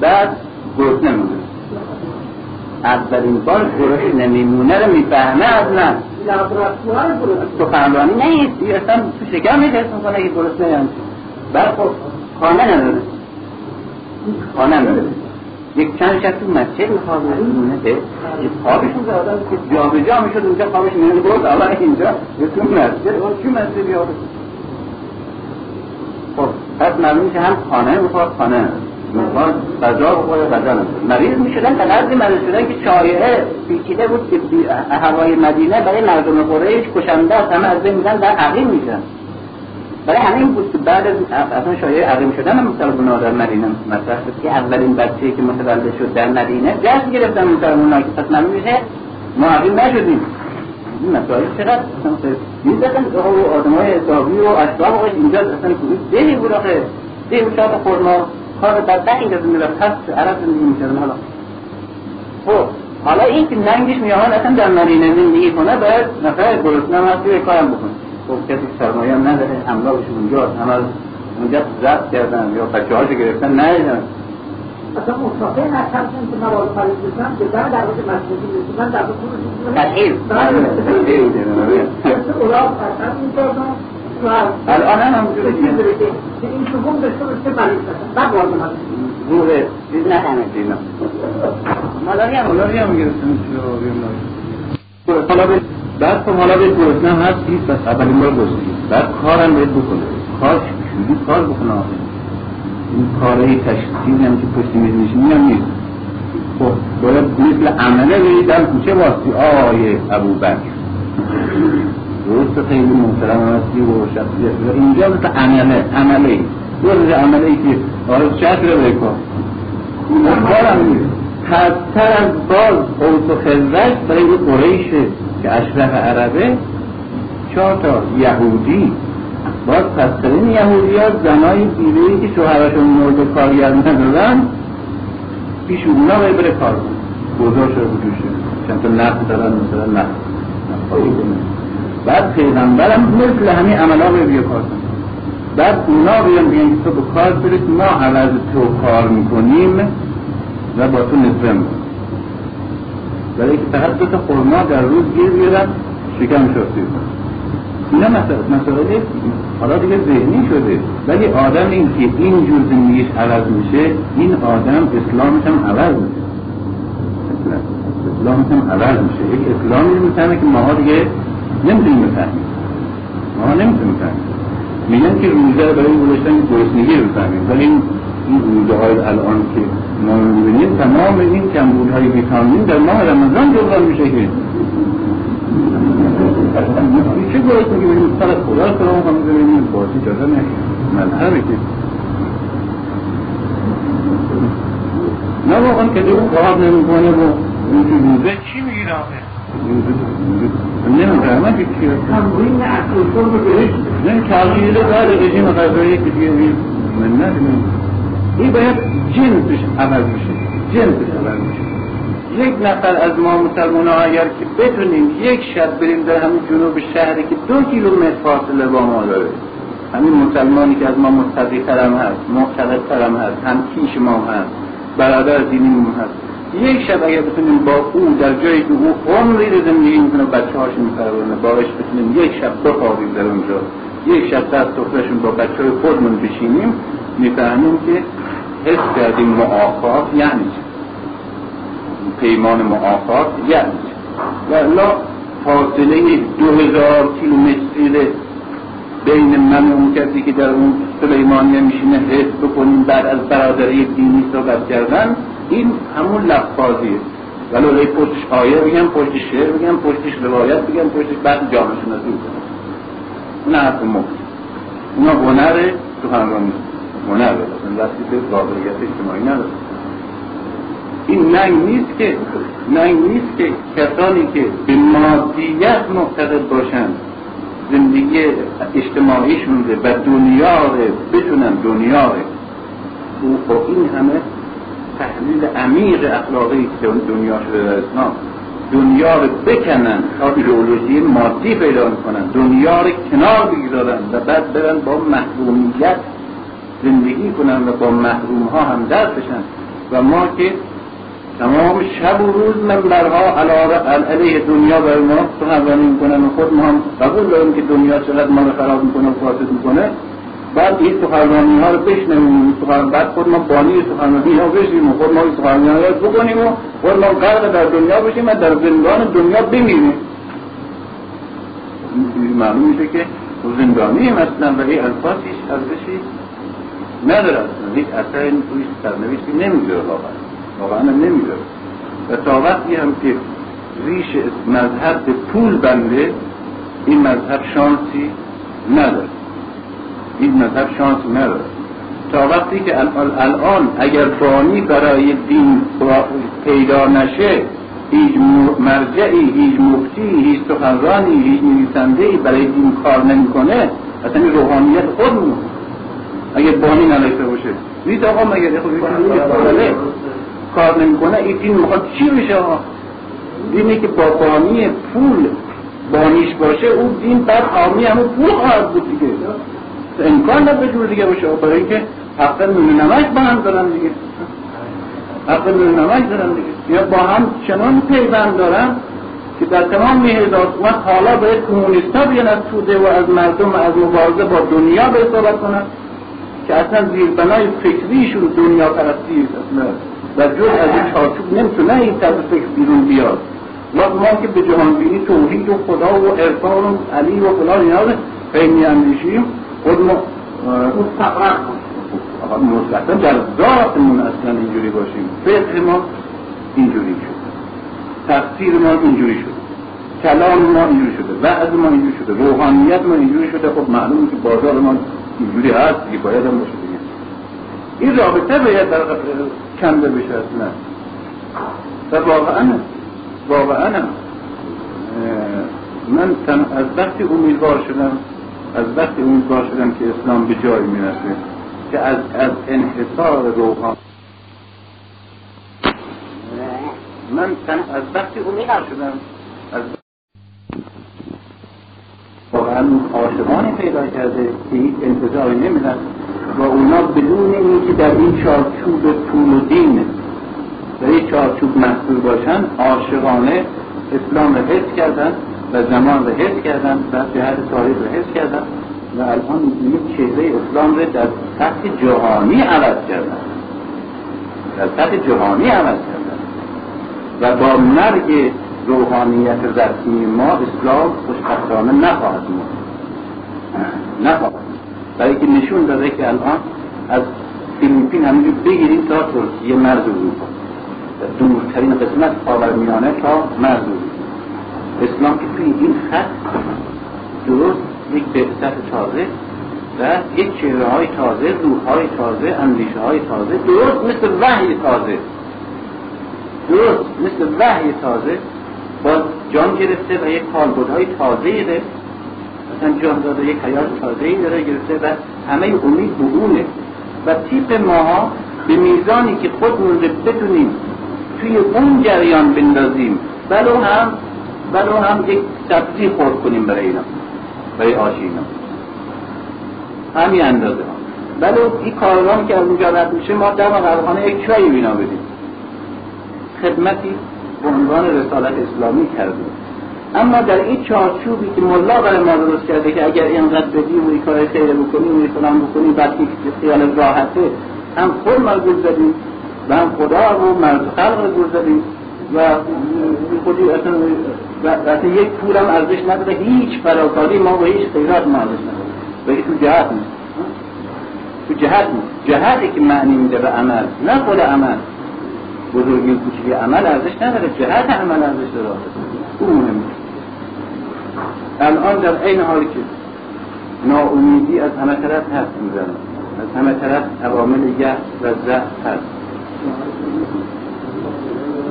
Speaker 1: بعد گرسنه میمونه اولین بار گروش نمیمونه رو می‌فهمه از نه تو فهمرانی نیست. اصلا تو شکم میشه می‌کنه که گرسنه یعنی بعد خب خانه نداره. خانه نداره. یک چند شب تو مسجد می‌خواد میمونه. به خوابشون که جا به جا می‌شد اونجا خوابش میمونه. بود حالا اینجا. تو مسجد. اون چی مسجد یاد خب پس معلوم میشه هم خانه می‌خواد خانه می‌خواد غذا بخوره غذا مریض می‌شدن به قدری مریض شدن که شایعه پیچیده بود که هوای مدینه برای مردم قریش کشنده است همه از بین در عقیم میشن. برای همین بود که بعد از اصلا شایعه عقیم شدن مسلمان در مدینه مطرح شد. که اولین بچه که متولد شد در مدینه جشن گرفتن مسلمان که پس معلوم میشه ما عقیم نشدیم. این مسائل چقدر؟ می‌زدن آدم های حسابی و اشراف اینجا اصلا دهی بود آخه. ده و شاد خورما کار بدبخت اینجا زندگی پس عرب زندگی می‌کردن حالا خب حالا این که ننگش میان اصلا در مدینه زندگی کنه باید نفر گرسنه هم هست یه کارم بکنه. خب کسی سرمایه هم نداره همراهش اونجا همه اونجا زد کردن یا بچه هاشو گرفتن ندیدن.
Speaker 2: اصلا مسافر نشستن که مواد خارج بشن که بعد در وقت مسجدی رسیدن در وقت
Speaker 1: تحیل
Speaker 2: اونا اصلا می‌کردن
Speaker 1: الان هم همونجوره
Speaker 2: این شگون داشته باشه مریض بعد وارد مسجد
Speaker 1: روه چیز نخمه دینا مالاری هم مالاری هم گرفتن حالا به بعد خب حالا به گرسنه هست بس اولین بار بعد کارم باید بکنه. کار چجوری کار بکنه آخه. این کارهای تشخیصی هم که پشت میز نشینی هم نیست. خب باید مثل عمله بری در کوچه واسطی آقای ابو بکر درست خیلی محترم هستی و شخصیت. اینجا مثل عمله عمله. درست عمله ای که آره چطور رو بکن. کارم نیست. پستر از باز اوت و خزرش برای این قریشه که اشرف عربه چهار تا یهودی. باز پسترین یهودی ها زنای بیوهی که شوهرشون مورد کارگر ندارن پیش اونا باید بره کار کن گذار شده بجوشه چند تا نفت دارن مثلا نفت بعد پیغمبرم مثل همین عملا رو بیا کار بعد اونا بیان بیان تو به کار برید ما عوض تو کار می‌کنیم و با تو نصفه می‌کنیم. برای که فقط دو تا خورما در روز گیر بیارن شکم شاستی اینا مسئله حالا دیگه ذهنی شده. ولی آدم این که این جور زندگیش عوض میشه این آدم اسلامش هم عوض میشه. اسلامش هم عوض میشه. یک اسلامی می‌فهمه که ماها دیگه نمی‌تونیم بفهمیم ماها نمی‌تونیم بفهمیم میگن که روزه رو برای گذاشتن گرسنگی رو بفهمیم. ولی این روزه های الان که ما می‌بینیم تمام این کمبود های ویتامین در ماه رمضان جبران میشه که. چه گرسنگی ببینیم سر خدا سلام کنم ببینیم. بازی جازه نکنیم مذهبه که. نه واقعا که دیگه کار نمی‌کنه و این روزه چی می‌گیره آخه نمی‌دونم که چیه
Speaker 2: تمرین اصول رو بهش
Speaker 1: نه تغییر بعد رژیم غذایی که دیگه من نه این باید جنسش عوض میشه جنسش عوض میشه یک نفر از ما مسلمان ها اگر که بتونیم یک شب بریم در همین جنوب شهری که دو کیلومتر فاصله با ما داره. همین مسلمانی که از ما مستقی ترم هست معتقد ترم هست. هم کیش ما هست برادر دینی ما هست. یک شب اگر بتونیم با او در جایی که او عمری رو زندگی می‌کنه بچه هاش میپرورنه باش بتونیم یک شب بخوابیم در اونجا. یک شب دست سفرشون با بچه های خودمون بشینیم می‌فهمیم که حس کردیم معافات یعنی پیمان معافات یعنی و الله فاصله دو هزار کیلومتری بین من و اون کسی که در اون سلیمانیه میشینه حس بکنیم بعد از برادری دینی صحبت کردن. این همون لفظیه ولی پشتش آیه بگم پشت شعر بگم پشتش روایت بگم پشتش بعد جامعه شناسی بکنم اون حرف مفت اونا هنر سخنرانی هنر اصلا دستی به قابلیت اجتماعی نداره. این ننگ نیست که ننگ نیست که کسانی که به مادیت معتقد باشند زندگی اجتماعیشون و دنیا رو بتونن دنیا رو. او این همه تحلیل عمیق اخلاقی که دنیا شده در اسلام. دنیا رو بکنن تا ایدئولوژی مادی پیدا کنن دنیا رو کنار بگذارن و بعد برن با محرومیت زندگی کنن و با محروم ها هم دست بشن. و ما که تمام شب و روز منبرها علیه دنیا بر ما سخنرانی می‌کنن و خود ما هم قبول داریم که دنیا چقدر ما رو خراب می‌کنه و فاسد می‌کنه. بعد این سخنرانی ها رو بشنویم بعد خود ما بانی سخنرانی ها بشیم و خود ما سخنرانی ها بکنیم و خود ما غرق در دنیا بشیم و در زندان دنیا بمیریم. معلوم میشه که زندانی مثلا و این الفاظ هیچ ارزشی نداره اصلا هیچ اثر توی سرنوشتی نمی‌ذاره واقعا. واقعا نمی‌ذاره. و تا وقتی هم که ریش مذهب به پول بنده این مذهب شانسی نداره. این مذهب شانس نداره. تا وقتی که الان اگر بانی برای دین پیدا نشه هیچ مرجعی هیچ مفتی هیچ سخنرانی هیچ نویسنده برای دین کار نمی‌کنه اصلا روحانیت خود اگر بانی نداشته باشه. نیست آقا مگر کار نمی‌کنه. این دین می‌خواد چی بشه دینی که با بانی پول بانیش باشه اون دین بعد حامی همون پول خواهد بود دیگه. امکان نداره جور دیگه باشه. برای اینکه حق نون نمک با هم دارن دیگه. حق نون نمک دارن دیگه. یا با هم چنان پیوند دارن که در تمام هزار حالا باید کمونیستا بیان از توده و از مردم و از مبارزه با دنیا به صحبت کنن که اصلا زیربنای فکریشون دنیا پرستی و جز از این چارچوب نمی‌تونه این طرز فکر بیرون بیاد. ما ما که به جهان بینی توحید و خدا و عرفان و علی و فلان اینا رو اندیشیم خود ما مطلقا در ذاتمون اصلا اینجوری باشیم. فقه ما اینجوری شد. تفسیر ما اینجوری شد. کلام ما اینجوری شده. وعظ ما اینجوری شده. روحانیت ما اینجوری شده. خب معلومه که بازار ما اینجوری هست دیگه باید هم باشه دیگه. این رابطه باید در کنده بشه اصلا. و واقعا واقعا من از وقتی امیدوار شدم از وقتی امیدوار شدم که اسلام به جایی می‌رسه که از, از انحصار روحان. من از وقتی امیدوار شدم از عاشقانی پیدا کرده که هیچ انتظاری نمیدن و اونا بدون اینکه در این چارچوب پول و دین در این چارچوب محصول باشن عاشقانه اسلام رو حفظ کردن. و زمان رو حفظ کردن و جهت تاریخ رو حفظ کردن و الان یک چهره اسلام رو در سطح جهانی عوض کردن. در سطح جهانی عوض کردن. و با مرگ روحانیت رسمی ما اسلام خوشبختانه نخواهد مون نخواهد. برای که نشون داده که الان از فیلیپین همینجور بگیریم تا ترکیه مرز اروپا دورترین قسمت میانه تا مرز اسلام که توی این خط درست یک بعثت تازه و یک چهره های تازه روح های تازه اندیشه های تازه درست مثل وحی تازه. درست مثل وحی تازه با جان گرفته و یک های تازه داره. مثلا جان داده یک حیات تازه ای داره گرفته و همه امید به و تیپ ماها به میزانی که خودمون رو بتونیم توی اون جریان بندازیم. بلو هم بلو هم یک سبزی خورد کنیم برای اینا برای آشی اینا. همین اندازه. ها بلو این کارگان که از اونجا رد میشه ما در قرخانه یک چایی بینا بدیم. خدمتی به عنوان رسالت اسلامی کردیم. اما در این چارچوبی که ملا برای ما درست کرده که اگر اینقدر بدیم و این کار خیره بکنیم و فلان بکنیم بعد خیال راحته هم خود مرگوز زدیم و هم خدا رو مرز خلق رو و خودی اصلا اصلا یک پول هم ارزش نداره هیچ فراکاری ما و هیچ خیرات ما ارزش نداره. و تو جهت نیست. تو جهت نیست. جهتی که معنی میده به عمل نه خود عمل. بزرگی کوچیکی عمل ارزش نداره جهت عمل ارزش داره. او مهمه الان در این حالی که ناامیدی از همه طرف هست می‌زنه. از همه طرف عوامل یه و ضعف هست.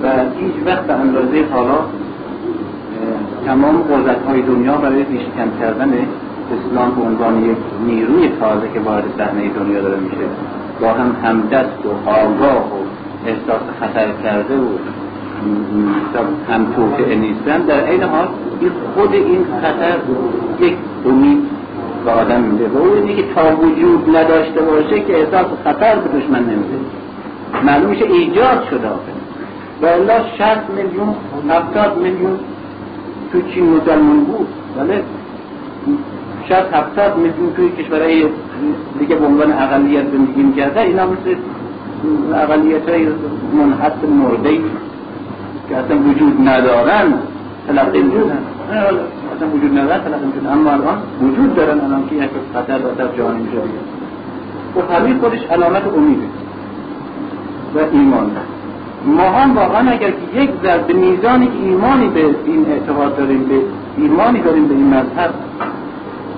Speaker 1: و هیچ وقت به اندازه حالا تمام قدرت های دنیا برای پیشکم کردن اسلام به عنوان یک نیروی تازه که وارد صحنه دنیا داره میشه با هم همدست و آگاه و احساس خطر کرده و هم توطعه نیستن در این حال خود این خطر یک امید به آدم میده. و اون که تا وجود نداشته باشه که احساس خطر به دشمن نمیده. معلوم ایجاد شده و الا 60 میلیون 70 میلیون تو چین مسلمان بود ولی 60 70 میلیون توی کشورهای دیگه به عنوان اقلیت زندگی می‌کرده اینا مثل اقلیت های منحط مرده که اصلا وجود ندارن تلقی وجود اصلا وجود ندارن تلقی وجود اما الان وجود دارن الان که یک خطر در جهانی میشه و همین خودش علامت امیده و ایمان ما هم واقعا اگر که یک ذره به میزانی که ایمانی به این اعتقاد داریم به ایمانی داریم به این مذهب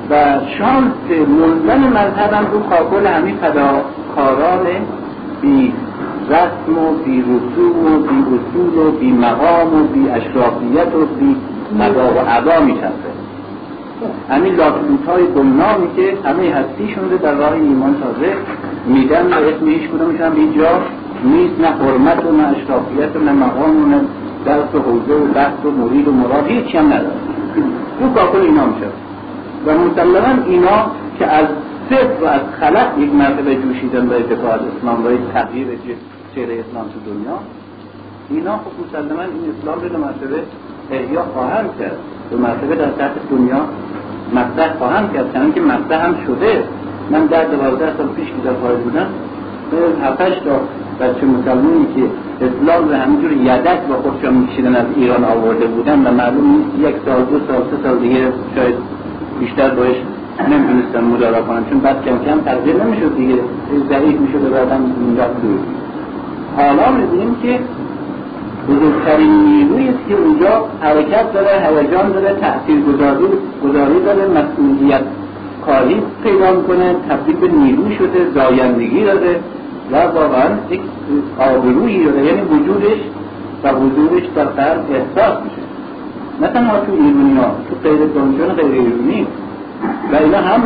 Speaker 1: و شانس موندن مذهب هم رو کاکل همین فداکاران بی رسم و بی و بی اصول و بی مقام و بی اشرافیت و بی مقا و عبا می همین لاکلوت های گمنامی که همه هستیشون رو در راه ایمان تازه میدن و اسم هیچ کدومشون به اینجا نیست نه حرمت و نه اشرافیت و نه مقام و نه درس و حوزه و بحث و مرید و مراد هیچی هم نداره. تو کاکل اینا میشه و مسلما اینا که از صفر و از خلق یک مرتبه جوشیدن به اتفاق از اسلام و تغییر چهره اسلام تو دنیا اینا خب مسلما این اسلام رو مرتبه احیا خواهند کرد. دو مرتبه در سطح دنیا مطرح خواهند کرد. چنان که مطرح هم شده. من در دوازده سال پیش که در خارج بودم هفتش تا بچه مسلمانی که اسلام رو همینجور یدک با خودشان میکشیدن از ایران آورده بودن و معلوم نیست یک سال دو سال سه سال دیگه شاید بیشتر باش نمی‌تونستن مدارا کنن چون بعد کم کم تغییر نمی‌شد دیگه ضعیف می‌شد و بعدا رفت دور. حالا می‌بینیم که بزرگترین نیروی است که اونجا حرکت داره هیجان داره تأثیر گذاری, گذاری داره مسئولیت کاری پیدا می‌کنه تبدیل به نیرو شده زایندگی داره. و واقعا یک آبرویی داره یعنی وجودش و حضورش در قلب احساس میشه. مثلا ما تو ایرونی ها تو غیر دنجان غیر ایرونی. و اینا هم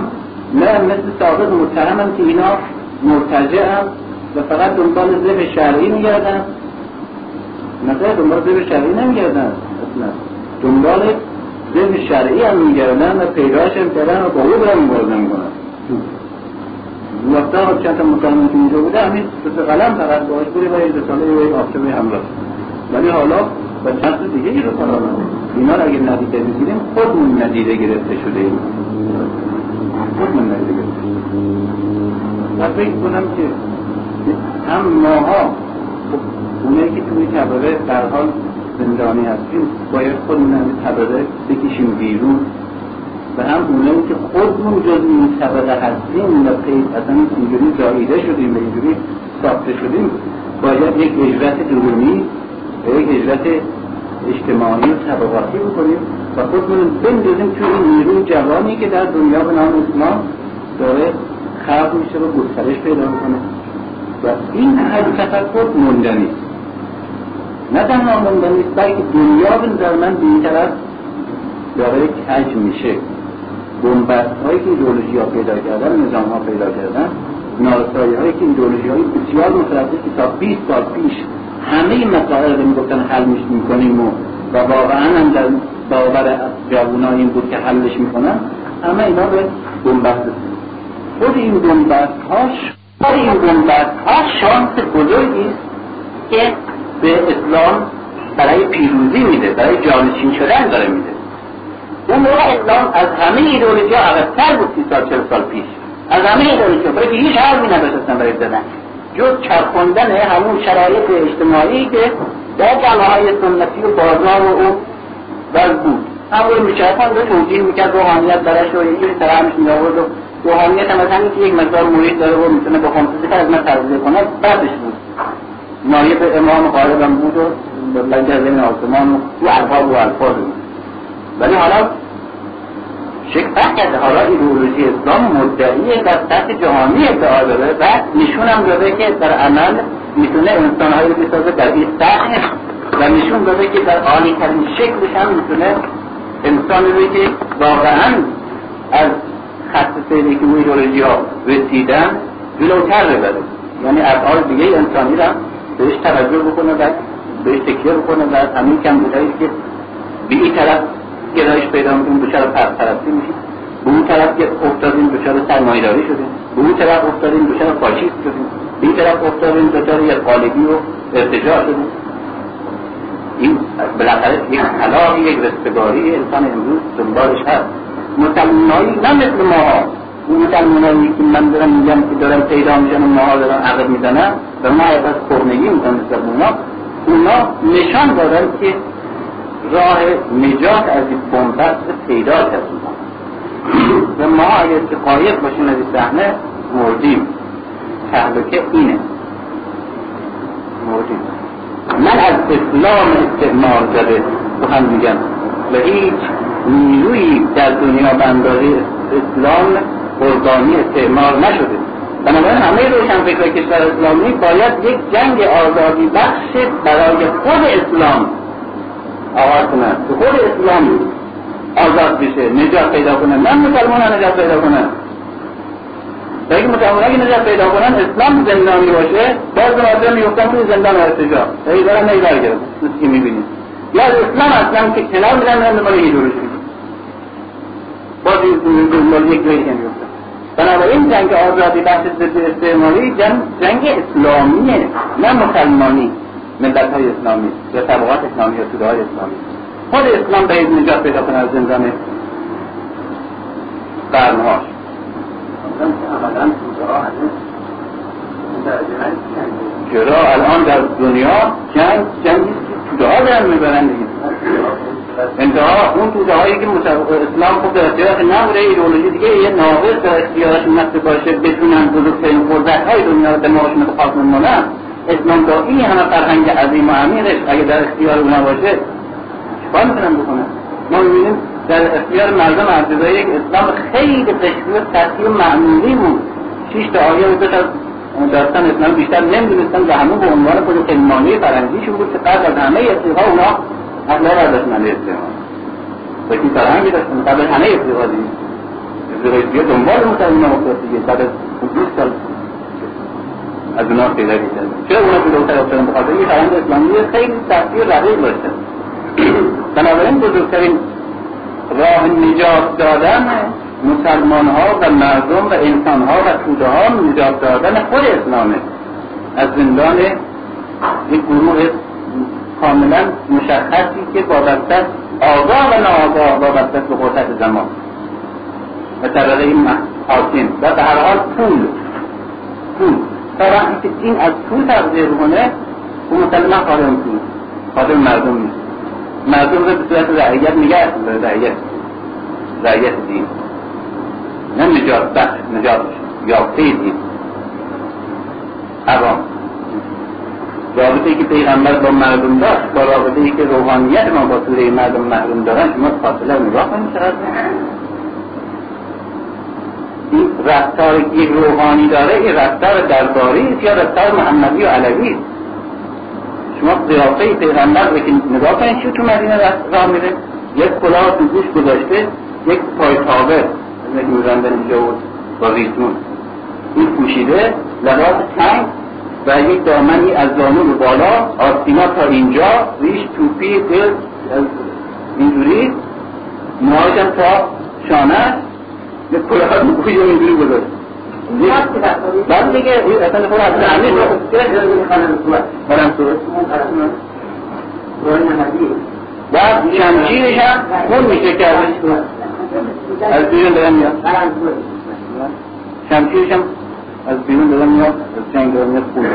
Speaker 1: نه مثل سابق متهم که اینا مرتجع هم و فقط دنبال زب شرعی میگردن. مثلا دنبال زب شرعی نمیگردن اصلا دنبال ذهن شرعی هم میگردن و پیداش هم کردن و با او برم می‌کنن. وقتا چند تا مسلمان که اینجا بوده همین سه قلم فقط باش بوده و یک رساله و یک آفتابه حمله ولی حالا با چند دیگه رساله آمده اینا رو اگه ندیده بگیریم خودمون ندیده گرفته شده ایم. خودمون ندیده گرفته و فکر کنم که هم ماها اونایی که توی طبقه در حال زندانی هستیم باید خودمون از طبقه بکشیم بیرون. و هم اونایی که خودمون جز این طبقه هستیم و اصلا اینجوری زاییده شدیم و اینجوری ساخته شدیم باید یک اجرت درونی و یک اجرت اجتماعی و طبقاتی بکنیم و خودمون بندازیم توی این نیروی جوانی که در دنیا به نام اسلام داره خلق میشه و گسترش پیدا می‌کنه. و این از تفکر موندنی نه تنها موندنی بلکه دنیا به نظر من به این طرف داره کج میشه. بنبست هایی که ایدئولوژی ها پیدا کردن نظام ها پیدا کردن نارسایی هایی که ایدئولوژی های بسیار مترفی که تا 20 سال پیش همه مسائل رو می‌گفتن حل می‌کنیم و و واقعا هم در باور جوونا این بود که حلش می‌کنن همه اینا به بنبست خود این بنبست هاش خود این بنبست ها شانس بزرگی است که به اسلام برای پیروزی میده برای جانشین شدن داره میده. اون موقع اسلام از همه ایدئولوژی ها عقبتر بود سی سال چل سال پیش. از همه ایدئولوژی ها که هیچ حرفی نداشتن برای زدن جز چرخوندن همون شرایط اجتماعی که در جامعه های سنتی و بازار و اون وز بود همون میچرخان رو توجیه می‌کرد روحانیت برش و یه جوری سرهمش میآورد و روحانیت هم از همین که یک مقدار محیط داره و می‌تونه با خمسه از من تغذیه کنه بعدش بود. نایب امام غالبم بود و لنجه زمین آسمان و الفاظ و الفاظ بود. ولی حالا شک کرده حالا ایدئولوژی اسلام مدعی در سطح جهانی ادعا داره و نشون هم داده که در عمل می‌تونه انسانهایی بسازه در این سطح و نشون داده که در عالی ترین شکلش هم می‌تونه انسانی رو که واقعا از خط سیری که ایدئولوژی ها رسیدن جلوتر ببره. یعنی ابعاد دیگه انسانی را بهش توجه بکنه و بهش تکیه بکنه و همین کم که به این طرف گرایش پیدا می‌کنیم دچار پرستی میشیم به اون طرف افتادیم دچار سرمایه‌داری شدیم. به اون طرف افتادیم دچار فاشیست شدیم. به این طرف افتادیم دچار یک قالبی و ارتجاع شدیم. این بالاخره یک طلاق یک رستگاری انسان امروز دنبالش هست. مسلمانایی نه مثل ما. اون مسلمانایی که من دارم میگم که دارم پیدا میشن و ماها دارن عقب می‌زنن و ما از خورنگی می‌کنم مثل اونا. اونا نشان دادن که راه نجات از این بنبست پیدا کردیم و ما اگر که قایق باشیم از این صحنه مردیم. تهلکه اینه. مردیم. من از اسلام استعمار زده سخن میگم و هیچ نیروی در دنیا به اندازه اسلام قربانی استعمار نشده. بنابراین همه روشن فکر کشور اسلامی باید یک جنگ آزادی بخش برای خود اسلام آغاز کنن که خود اسلام آزاد بشه نجات پیدا کنن نه مسلمان نجات پیدا کنن و اگه مسلمان اگه نجات پیدا کنن اسلام زندانی باشه. باز مردم میفتن توی زندان ارتجاع ای دارن ای برگرد مثل که می‌بینید یا اسلام اصلا که کنار میدن میرن دنبال ایدولوژی باز دنبال یک جایی که میفتن بنابراین جنگ آزادی بحث ضد استعماری جنگ, جنگ اسلامیه نه مسلمانی. ملت های اسلامی یا طبقات اسلامی یا توده های اسلامی. خود اسلام باید نجات پیدا کنه از زندان قرنهاش. چرا الان در دنیا جنگ جنگی توده ها دارن می‌برن دیگه. انتها اون توده هایی که اسلام خوب در اختیارش نبوده ایدئولوژی دیگه یه ناقص در اختیارش نفته باشه بتونن بزرگترین قدرت های دنیا رو به ماش مثل مونن اسلام تا این همه فرهنگ عظیم و عمیقش اگه در اختیار اونا باشه چیکار می‌تونن بکنن؟ ما می‌بینیم در اختیار مردم ابتدایی یک اسلام خیلی قشری و سطحی و معمولی بود. شیش تا آیه و دو داستان اسلام بیشتر نمی‌دونستن و همون به عنوان خود کلمانی فرنگیشون بود که قبل از همه افریقا اونا برداشتن استعمال و این فرهنگی داشتن؟ قبل همه افریقا دیگه. افریقای دیگه دنبال مسلمان افتاد دیگه بعد از 20 سال از اونا پیدا کرد چرا اونا جلوتر افتادن بخاطر این فرهنگ اسلامی خیلی تاثیر رقیق داشته. بنابراین بزرگترین راه نجات دادن مسلمان ها و مردم و انسان ها و توده ها نجات دادن خود اسلامه. از زندان یک گروه کاملا مشخصی که وابسته آگاه و ناآگاه وابسته به قدرت زمان. و طبقه این حاکم. و به هر حال پول. پول. تا وقتی که این از پول تغذیه کنه اون مسلما خادم پول خادم مردم نیست. مردم رو به صورت رعیت نگه رعیت. رعیت دین. نه نجات بخش نجات یافته دین. عوام. رابطه ای که پیغمبر با مردم داشت با رابطه ای که روحانیت ما با سوره مردم محروم دارن شما فاصله نگاه کنید. چقدر این رفتار یک روحانی داره این رفتار درباری یا رفتار محمدی و علوی شما قیافه پیغمبر رو که نگاه کنید چی تو مدینه راه میره؟ یک کلاه تو گوش گذاشته یک پای تابه میزن اینجا بود با ریزون این پوشیده لباس تنگ و یک دامنی از زانو به بالا آستینا تا اینجا ریش توپی دل اینجوری موهاشم تا شانه. بعد دیگه اصلا خود از برم صورت بعد شمشیرش هم خون میشه کرده از بیرون دارم میاد شمشیرش هم از بیرون دارم میاد از جنگ دارم میاد خون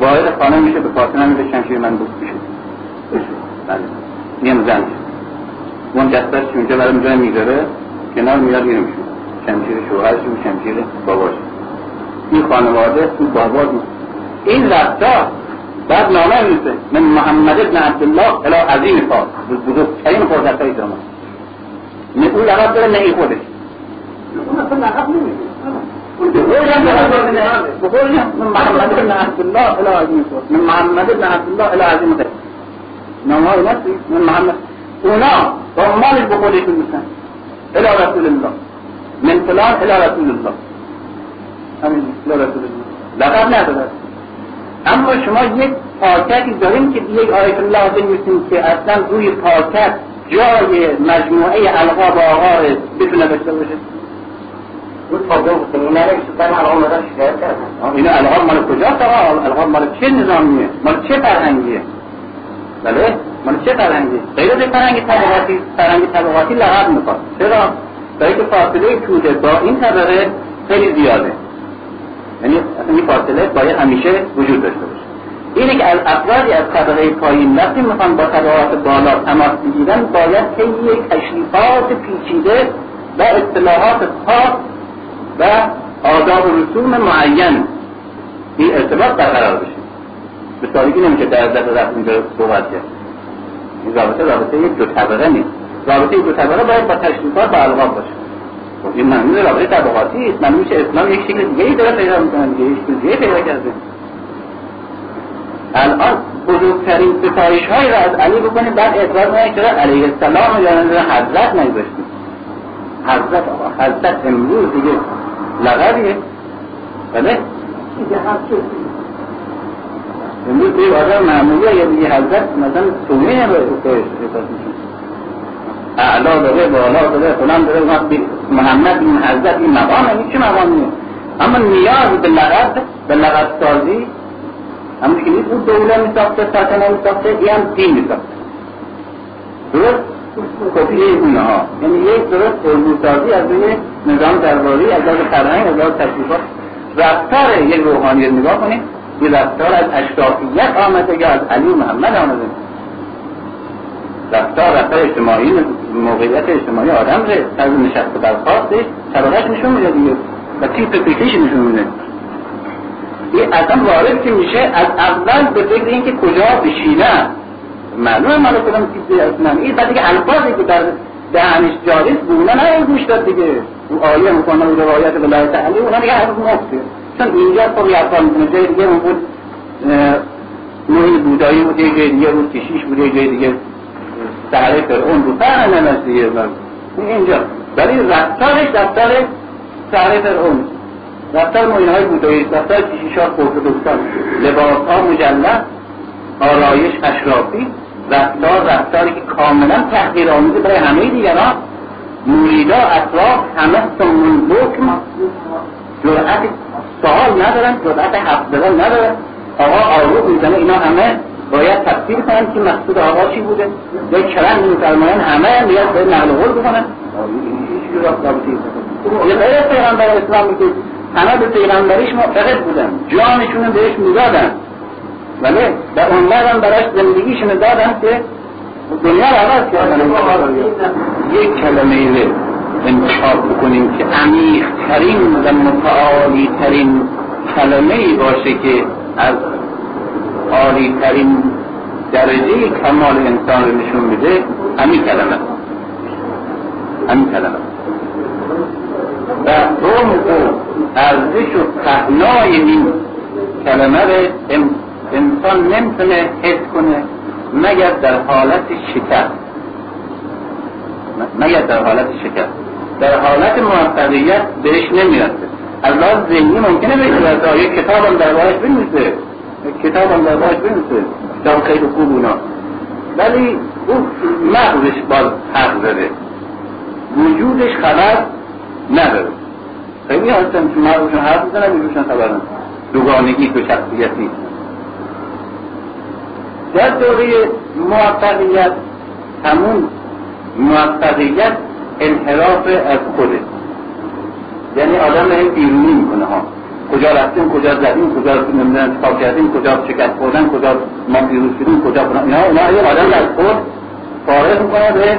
Speaker 1: واحد خانه میشه به خاطر همین به شمشیر من بود میشه بله یه زن اون دستش اونجا برای می‌ذاره کنار میاد اینو میشه شمشیر شوهرش و شمشیر باباش این خانواده تو باباش این رفتار بعد نامه می‌رسه من محمد ابن عبدالله الى عظیم فاس بزرگترین قدرت های زمان نه اون لقب داره نه ای خودش. اون اصلا لقب نمیده. من محمد بن عبد الله الى عظیم فاس من محمد بن عبد الله الى فاس نامه های نفسی من محمد اونا با مالش به خودشون میسن الى رسول الله. من فلان الى رسول الله. همین الى رسول الله. لقب اما شما یک پاکتی داریم که یک آیت الله بنویسیم که اصلا روی پاکت جای مجموعه القاب آقا بتونه داشته باشه. این القاب مال کجاست آقا؟ القاب مال چه نظامیه؟ مال چه فرهنگیه؟ بله مال چه فرهنگی غیر از فرهنگ طبقاتی فرهنگ طبقاتی لقب می‌خواد. چرا؟ برای که فاصله توده با این طبقه خیلی زیاده. یعنی این فاصله باید همیشه وجود داشته باشه. اینه که از افرادی از طبقه پایین وقتی می‌خوان با طبقات بالا تماس بگیرن باید یک تشریفات پیچیده و اصطلاحات خاص و آداب و رسوم معین این ارتباط برقرار بشه. به سادگی نمیشه در در رفت اینجا صحبت کرد. این رابطه رابطه یک دو طبقه نیست. رابطه دو طبقه باید با تشریفات و القاب باشه. خب این معنی رابطه طبقاتی است. معنی میشه اسلام یک شکل دیگه ای داره پیدا می‌کنه دیگه یک شکل دیگه پیدا کرده. الان بزرگترین ستایش های را از علی بکنیم بعد اعتراض کنید چرا علیه السلام یا حضرت نگذاشتیم. حضرت آقا حضرت امروز دیگه لقبیه. بله؟ امروز دیگه آدم معمولی یا دیگه حضرت مثلا تومینه به احساس میشه اعلا داره بالا داره فلان داره محمد این حضرت این مقام این چه مقامیه اما نیاز به لقب به لقب سازی همون که نیست اون دوله می ساخته سلطنه می ساخته این هم دین می ساخته درست کپی اونه ها. یعنی یک درست الگو سازی از روی نظام درباری از لحاظ فرهنگ از لحاظ تشریفات رفتار یک روحانی نگاه کنید. یه رفتار از اشرافیت آمده یا از علی محمد آمده. رفتار رفتار اجتماعی موقعیت اجتماعی آدم ره. طرز نشست و برخواستش طبقهش نشون میده دیگه و تیپ فکریش نشون میده. این اصلا وارد که میشه از اول به فکر اینکه کجا بشینه. معلومه مال کدام تیپ اصلا این بعد دیگه الفاظی که در دهنش جاری بونه نه گوش داد دیگه. او آیه می‌کنه و روایت بالله تعالی اونا دیگه حرف مفته چون اینجا خب یه می‌کنه جای دیگه اون بود نوعی بودایی بود یه جای دیگه بود کشیش بود یه دیگه فرعون بود فرق نمست دیگه اینجا. ولی رفتارش رفتار سهره فرعون. رفتار موین های بودایی رفتار ها ارتودکسان لباس ها مجلد آرایش اشرافی. رفتار رفتاری که کاملا تحقیر آمیزه برای همه دیگران. موریدا اطراف همه سمون بکم جرأت سوال ندارن جرأت حرف زدن ندارن. آقا آروب می‌زنه اینا همه باید تفسیر کنن که مقصود آقا چی بوده؟ یا چرند مسلمان همه نیاز به نقل قول بکنن؟ یه غیر پیغمبر اسلام میگه همه به پیغمبریش معتقد بودن. جانشون بهش می‌دادن. ولی به هم براش زندگیشون دادن که دنیا رو عوض کردن. یک کلمه انتخاب بکنیم که عمیق ترین و متعالی ترین کلمه ای باشه که از عالی ترین درجه کمال انسان رو نشون میده همین کلمه. همین کلمه. و روم و ارزش و تحنای این کلمه رو انسان نمی‌تونه حس کنه مگر در حالت شکست. مگر در حالت شکست. در حالت موفقیت بهش نمی‌رسه. الله ذهنی ممکنه هم در باش بنویسه. کتاب هم در باش بنویسه کتاب خیلی خوب اونا ولی او مغزش باز حق داره. وجودش خبر نداره. خیلی هستن که مغزشون حرف می‌زنن وجودشون خبر دوگانگی تو شخصیتی. در دوره موفقیت همون موفقیت انحراف از خوده یعنی آدم هی بیرونی می‌کنه ها. کجا رفتیم کجا زدیم کجا نمی‌دونم چکار کردیم کجا شکست خوردن کجا ما بیرون شدیم کجا کنم اینا اینا یه آدم از خود فارغ می‌کنه به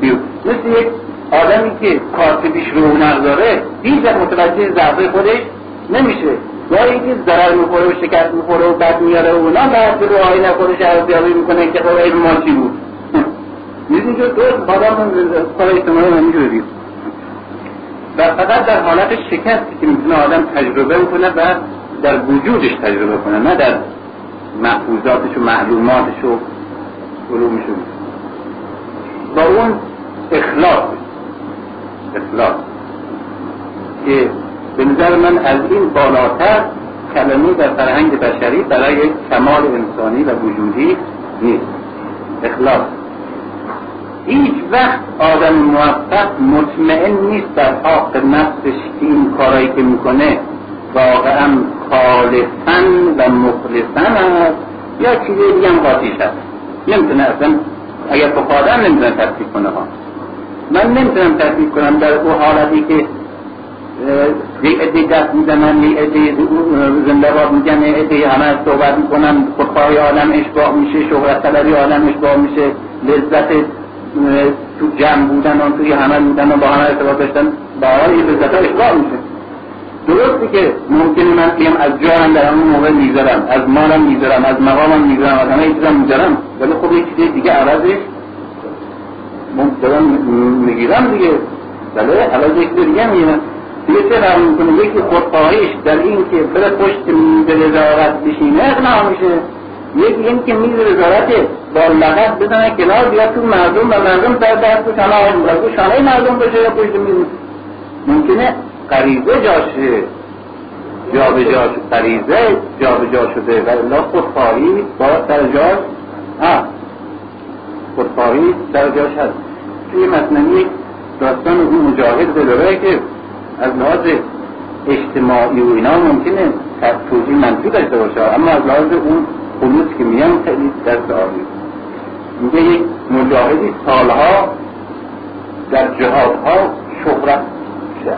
Speaker 1: بیرون مثل یک آدمی که کارت پیش رو داره هیچ متوجه ضعف خودش نمیشه. یا اینکه ضرر می‌خوره و شکست می‌خوره و بد میاره و اونا بعد رو آینه نخوره ارزیابی می‌کنه که خب علم ما چی بود. می‌دونی که دوست بادام کار اجتماعی من اینجوری و فقط در حالت شکستی که می‌تونه آدم تجربه کنه و در وجودش تجربه کنه نه در محفوظاتش و معلوماتش و علومش. با اون اخلاص اخلاص که به نظر من از این بالاتر کلمه در فرهنگ بشری برای کمال انسانی و وجودی نیست. اخلاص. هیچ وقت آدم موفق مطمئن نیست در حق نفسش که این کارایی که می‌کنه واقعا خالصا و مخلصا است یا چیزی دیگه هم قاطیش هست نمی‌تونه اصلا اگر بخوادم نمی‌تونه تصدیق کنه ها. من نمی‌تونم تصدیق کنم در او حالتی که یک عده دست می‌زنن یک عده زنده باد میگن یک عده همه صحبت می‌کنن خودخواهی آدم اشباه میشه شهرت طلبی آدم اشباه میشه لذت تو جمع بودن و توی همه بودن و با همه ارتباط داشتن با این لذت ها اشباه میشه. درسته که ممکنه من بگم از جانم در همون موقع می‌ذارم از مالم می‌ذارم از مقامم می‌ذارم از همه چیزم می‌ذارم ولی خب یک چیز دیگه عوضش دارم می‌گیرم دیگه. بله عوض یک دیگه می‌گیرم. دیگه چه قرار می‌کنه؟ یکی خودخواهیش در این که بره پشت میز وزارت بشینه اقناع میشه. یکی این که میز وزارت با لغت بزنه کنار بیاد تو مردم و مردم در دست و شما و شانه مردم بشه یا پشت میز؟ ممکنه غریزه جاشه جا به جا غریزه جا به جا شده. و الا خودخواهی با در جاش ها خودخواهی در جاش هست. توی مصنوی داستان اون مجاهد دلوره که از لحاظ اجتماعی و اینا ممکنه توجیه منفی داشته باشه. اما از لحاظ اون خلوص که میان خیلی دست میگه یک مجاهدی سالها در جهادها شهرت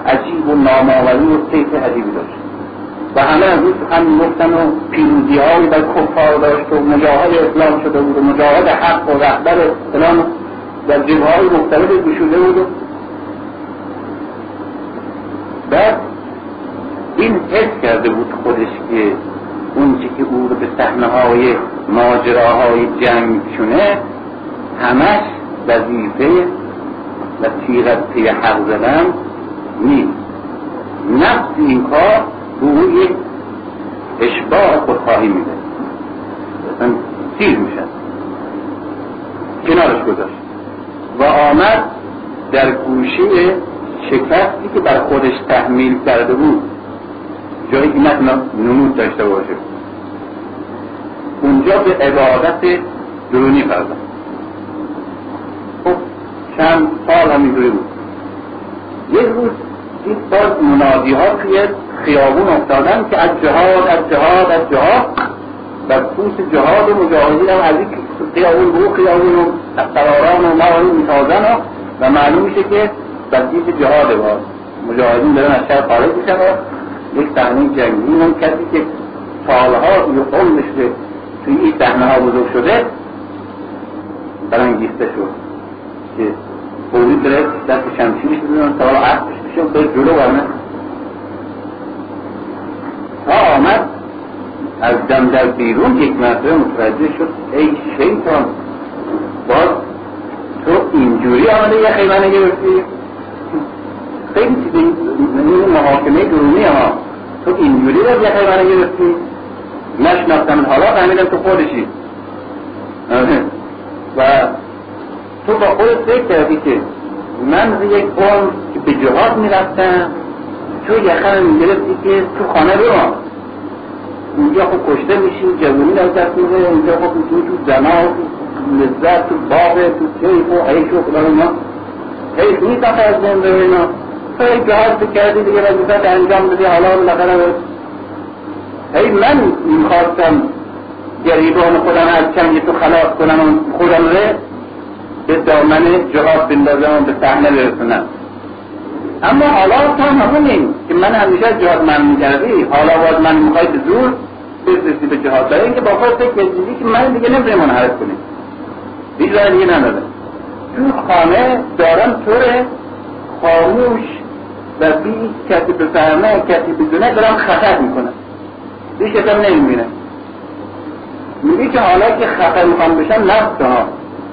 Speaker 1: عجیب و نامآوری و سیف عجیبی داشت. و همه از اون هم می‌گفتن و پیروزی هایی بر کفار داشت و مجاهد اسلام شده بود و مجاهد حق و رهبر اسلام در جبهه مختلف گشوده بود. بعد این حس کرده بود خودش که اون که او رو به صحنه های ماجراهای جنگ شونه همش وظیفه و تیغت پی حق زدن نیست. نفس این کار یک اشباع خودخواهی میده. اصلا تیر میشن کنارش گذاشت. و آمد در گوشه شکستی که بر خودش تحمیل کرده بود. جایی که نمود داشته باشه. اونجا به عبادت درونی پرداخت. خب چند سال همینطوری بود. یک روز دید باز منادی ها توی خیابون افتادن که از جهاد از جهاد از جهاد و پوست جهاد مجاهدین هم از این خیابون به خیابون و قراران و ما میتازن و, و معلوم میشه که بسیط جهاد باز. مجاهدین دارن از شهر خارج میشن و یک صحنه جنگی اون کسی که سالها یه عمرش توی این صحنه ها بزرگ شده برانگیسته شد. که فوری داره دست شمشیرش بدونن تا عقلش بشه به جلو برمه تا آمد از دم در بیرون یک مرتبه متوجه شد ای شیطان باز تو اینجوری آمده یه خیمه گرفتی خیلی چیزی این محاکمه درونی ها تو اینجوری رو یه خیمه گرفتی نشناختم. حالا فهمیدم تو خودشی. و تو با خودت فکر کردی که من یک قوم که به جهاد می‌رفتم. تو یخم می‌گرفتی که تو خانه بمان اونجا خب کشته میشی جوانی در دست میده. اونجا خب تو تو زنا لذت تو باغ تو کیف و عیش و خدا اینا. حیف نیست از بره اینا. تو یک جهاد کردی دیگه وظیفت انجام دادی. حالا بالاخره هی من می‌خواستم گریبان خودم از چنگ تو خلاص کنم و خودم ره به دامن جهاد بندازم به صحنه برسونم. اما حالا تو همونی که من همیشه جهاد من می‌کردی حالا باز من می‌خوای به زور برسی به جهاد. برای اینکه با خود فکر که من دیگه نمی‌تونی منحرف کنی هیچ راه دیگه نداره تو خانه دارم طور خاموش و بی کسی بفهمه کسی بدونه دارم خطر می‌کنم. هیچ کسی نمی‌بینه. میگه که حالا که خطر می‌خوام بشم نفس ها.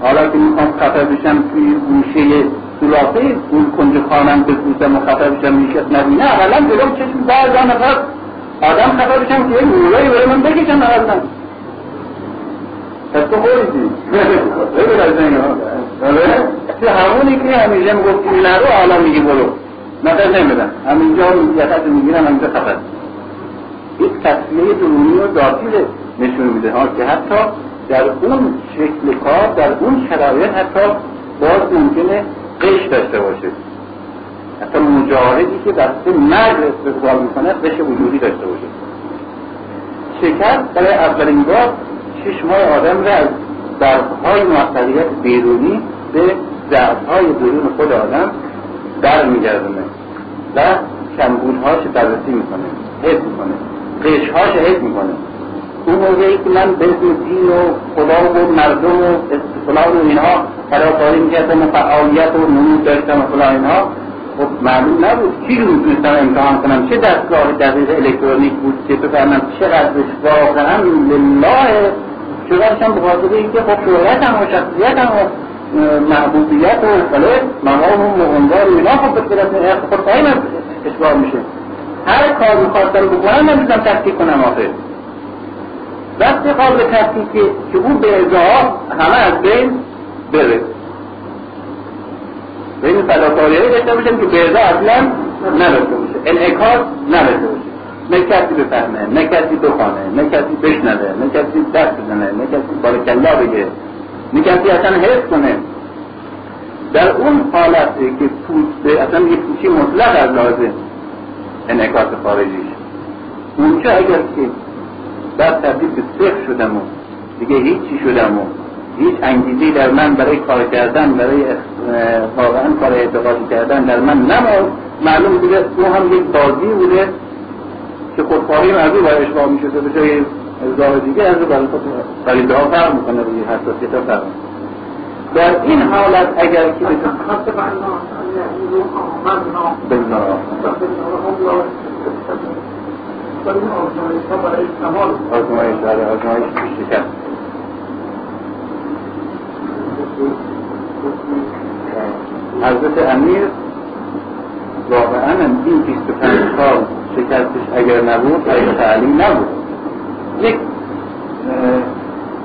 Speaker 1: حالا که می‌خوام خطر بشم توی گوشه سلاخه اون کنج خانم به و خطر بشم میشه نبینه. اولا جلو چشم بعضا نفر آدم خطر بشم که یه مولایی برای من بکشم نفرزن پس تو خوریدی این تو همونی که همیشه می‌گفتی نرو حالا میگی برو. نظر نمیدن. همینجا یخت می‌گیرم همینجا خطر. تصمیه درونی و ذاتی نشون میده. ها که حتی در اون شکل کار در اون شرایط حتی باز ممکنه قش داشته باشه. حتی مجاهدی که دسته مرگ استقبال می‌کنه قش وجودی داشته باشه. شکر برای اولین بار چشمای آدم را از ضربهای موفقیت بیرونی به ضعفهای درون خود آدم در میگردونه و کمبودهاش بررسی می‌کنه حفظ می‌کنه. قشهاش حفظ می‌کنه. اون موقعی که من به اسم دین و خدا و مردم و فلان و اینها فداکاری می‌کردم و فعالیت و نمود داشتم و فلان اینها خب معلوم نبود چی رو می‌تونستم امتحان کنم چه دستگاه دقیق الکترونیک بود که بفهمم چقدرش واقعا لله. چقدرشم به خاطر اینکه خب شهرتم و شخصیتم و محبوبیت و فلان مقام و مهندار و اینا خب به تایم اشباه میشه. هر کار می‌خواستم بکنم نمی‌تونم تحقیق کنم آخر. وقتی قابل تحقیقی که اون به ازاها همه از بین بره. به این فداکاری داشته باشم که به ازا اصلا نداشته باشه. انعکاس نداشته نه کسی بفهمه نه کسی بخوانه نه کسی بشنوه نه کسی دست بزنه نه کسی بارکلا بگه. نه کسی اصلا حس کنه. در اون حالتی که پوست اصلا یه پوچی مطلق از لازم. انعکاس خارجیش اونجا اگر که بعد تبدیل به صفر شدم و دیگه هیچی شدم و هیچ انگیزی در من برای کار کردن برای واقعا کار اعتقادی کردن در من نماد معلوم بوده او هم یک بازی بوده که خودخواهی مردی باید اشباه می شده به جای ازداه دیگه از برای خود فریده ها فرق می‌کنه روی حساسیت ها فرق در این حالت اگر که آزمایش شکست. حضرت امیر واقعا این 25 سال شکستش اگر نبود حضرت علی نبود. یک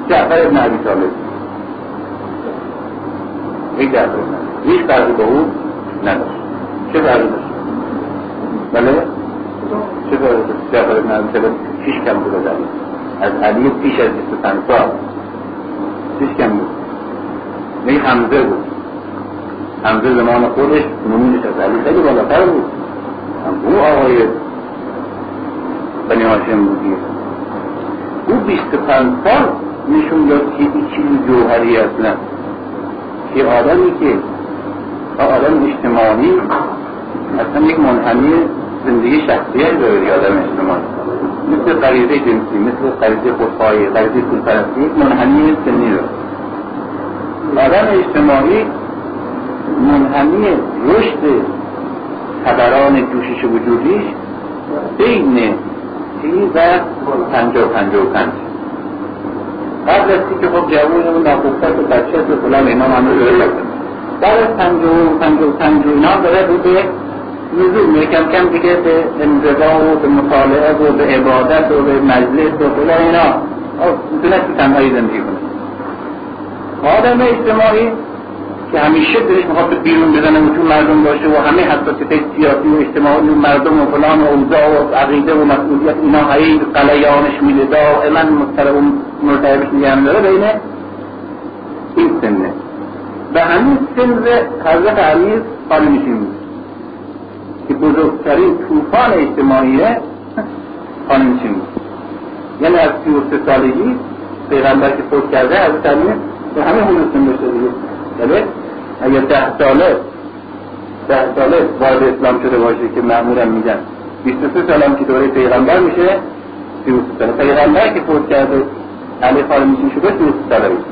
Speaker 1: جعفر ابن عبی طالب. جعفر ابن هیچ فرقی با او نداشت چه فرقی داشت؟ بله؟ چه فرقی داشت؟ جعفر پیش کم بود از علی پیش از 25 سال پیش کم بود. می حمزه بود. همزه زمان خودش نمونش از علی خیلی بالاتر بود. او آقای بنی هاشم بودی او بیست پنج سال نشون داد که این چیزی جوهری اصلا که آدمی که آدم اجتماعی اصلا یک منحنی زندگی شخصیت داره آدم اجتماعی. مثل غریزه جنسی مثل غریزه خودخواهی غریزه پولپرستی یک منحنی سنی داره آدم اجتماعی منحنی رشد خبران جوشش وجودیش بین سی و پنجا و پنجا و پنج. قبل از که خب جوون و ناخوبت و بچه و فلان اینا همه رو بعد از پنجا و پنجا و پنج و اینا داره رو به نزول یکم کم دیگه به انزوا و به مطالعه و به عبادت و به مجلس و فلان اینا. می‌تونست تنهایی زندگی کنه. آدم اجتماعی که همیشه دلش می‌خواد بیرون بزنه و تو مردم باشه و همه حساسیت سیاسی و اجتماعی و مردم و فلان و اوضاع و عقیده و مسئولیت اینا هی قلیانش میده. دائما مضطرب و مرتبش نگه داره بین این سنه. و همین سن حضرت علی خالی که بزرگترین طوفان اجتماعیه خالی میشیم. یعنی از سی و سه سالگی پیغمبر که فوت کرده حضرت علی به همه همون سن داشته دیگه بله؟ اگر ده ساله ده ساله وارد اسلام شده باشه که معمولا میگن. 23 سال هم که دوره پیغمبر میشه 33 ساله. پیغمبر که فوت کرده علی خال میشین شده 33 ساله بود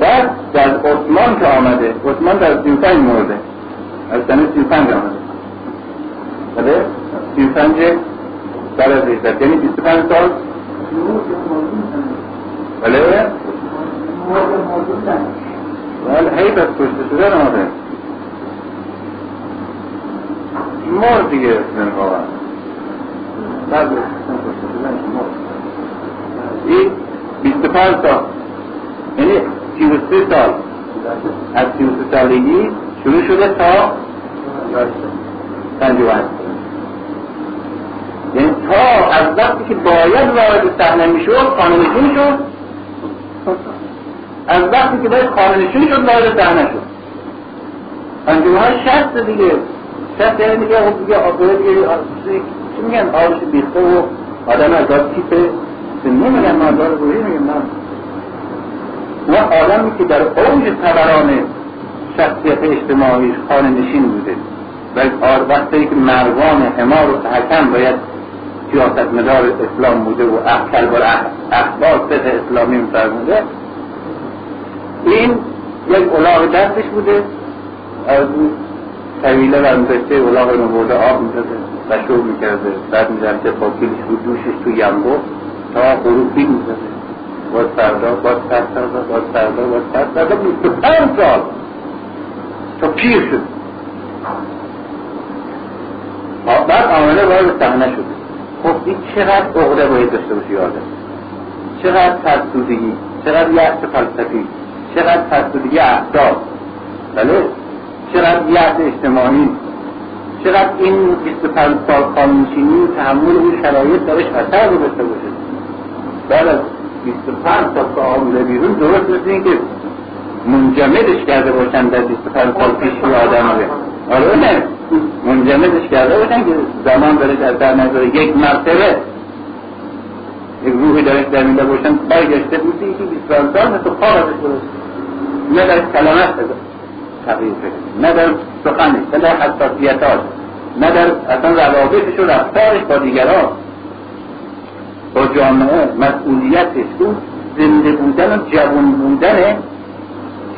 Speaker 1: بعد در عثمان که آمده عثمان در 35 مرده. از سنه 35 آمده. بله؟ 35 بعد از هجرت یعنی 25 سال. بله؟ ولی حیف از کشته شدن آده مر دیگه واقعا بعد کشته شدن این بیست پنج سال یعنی سی و سه سال. از سی و سه سالگی شروع شده تا پنج و یعنی تا از وقتی که باید وارد صحنه می‌شد خانه می‌شد؟ از وقتی که باید خانه‌نشین شد وارد صحنه شد انجمن‌ها شست دیگه شست یعنی دیگه خب دیگه آقای دیگه چی میگن آرش بیخته و آدم از داد تیپ سنی میگن مردار روحی میگن نه و آدمی که در اوج تبران شخصیت اجتماعی خانه نشین بوده و وقتی که مروان حمار و حکم باید سیاست مدار اسلام بوده و احکل بر اخبار فقه اسلامی میفرموده این یک الاغ دستش بوده. از طویله و داشته الاغ اینو برده آب می‌داده و شور می‌کرده. بعد می‌رفته با کلیش بود دوشش تو یمبو. تا غروب بین می‌زده باز فردا باز فردا باز فردا باز فردا بیست و پنج سال تا پیر شد. بعد آمده باید صحنه شد. خب این چقدر عقده باید داشته باشه یاده چقدر فرسودگی چقدر یأس فلسفی؟ چقدر فرسودگی احساس بله؟ چقدر یعد اجتماعی. چقدر این 25 سال قانونشینی و تحمل این شرایط درش اثر رو داشته باشه. بعد از 25 سال آمده بیرون درست مثل این که منجمدش کرده باشن در 25 سال پیش آدم رو. آره نه. منجمدش کرده باشن که زمان داره از در نظر یک مرتبه یک روحی داره در میده باشن برگشته بودی که 25 سال مثل خواب ازش نه در کلمت تغییر بده. نه در سخنش نه در حساسیتاش نه در اصلا روابطش و رفتارش با دیگران. با جامعه مسئولیتش زنده بودن و جوان بودن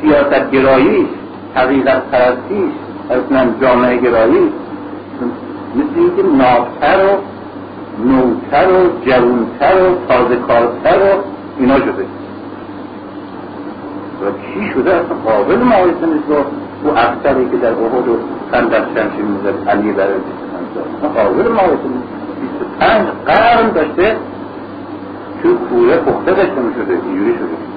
Speaker 1: سیاست گراییش حقیقت پرستیش اصلا جامعه گرایی. مثل اینکه نابتر و نوتر و جوانتر و تازه کارتر و اینا شده. و چی شده اصلا قابل مقایسه نیست. با او افسری که در احد و خندق شمشیر می‌زد علی برای اصلا قابل مقایسه نیست. بیست پنج قرن داشته تو کوره پخته داشته می‌شده اینجوری شده.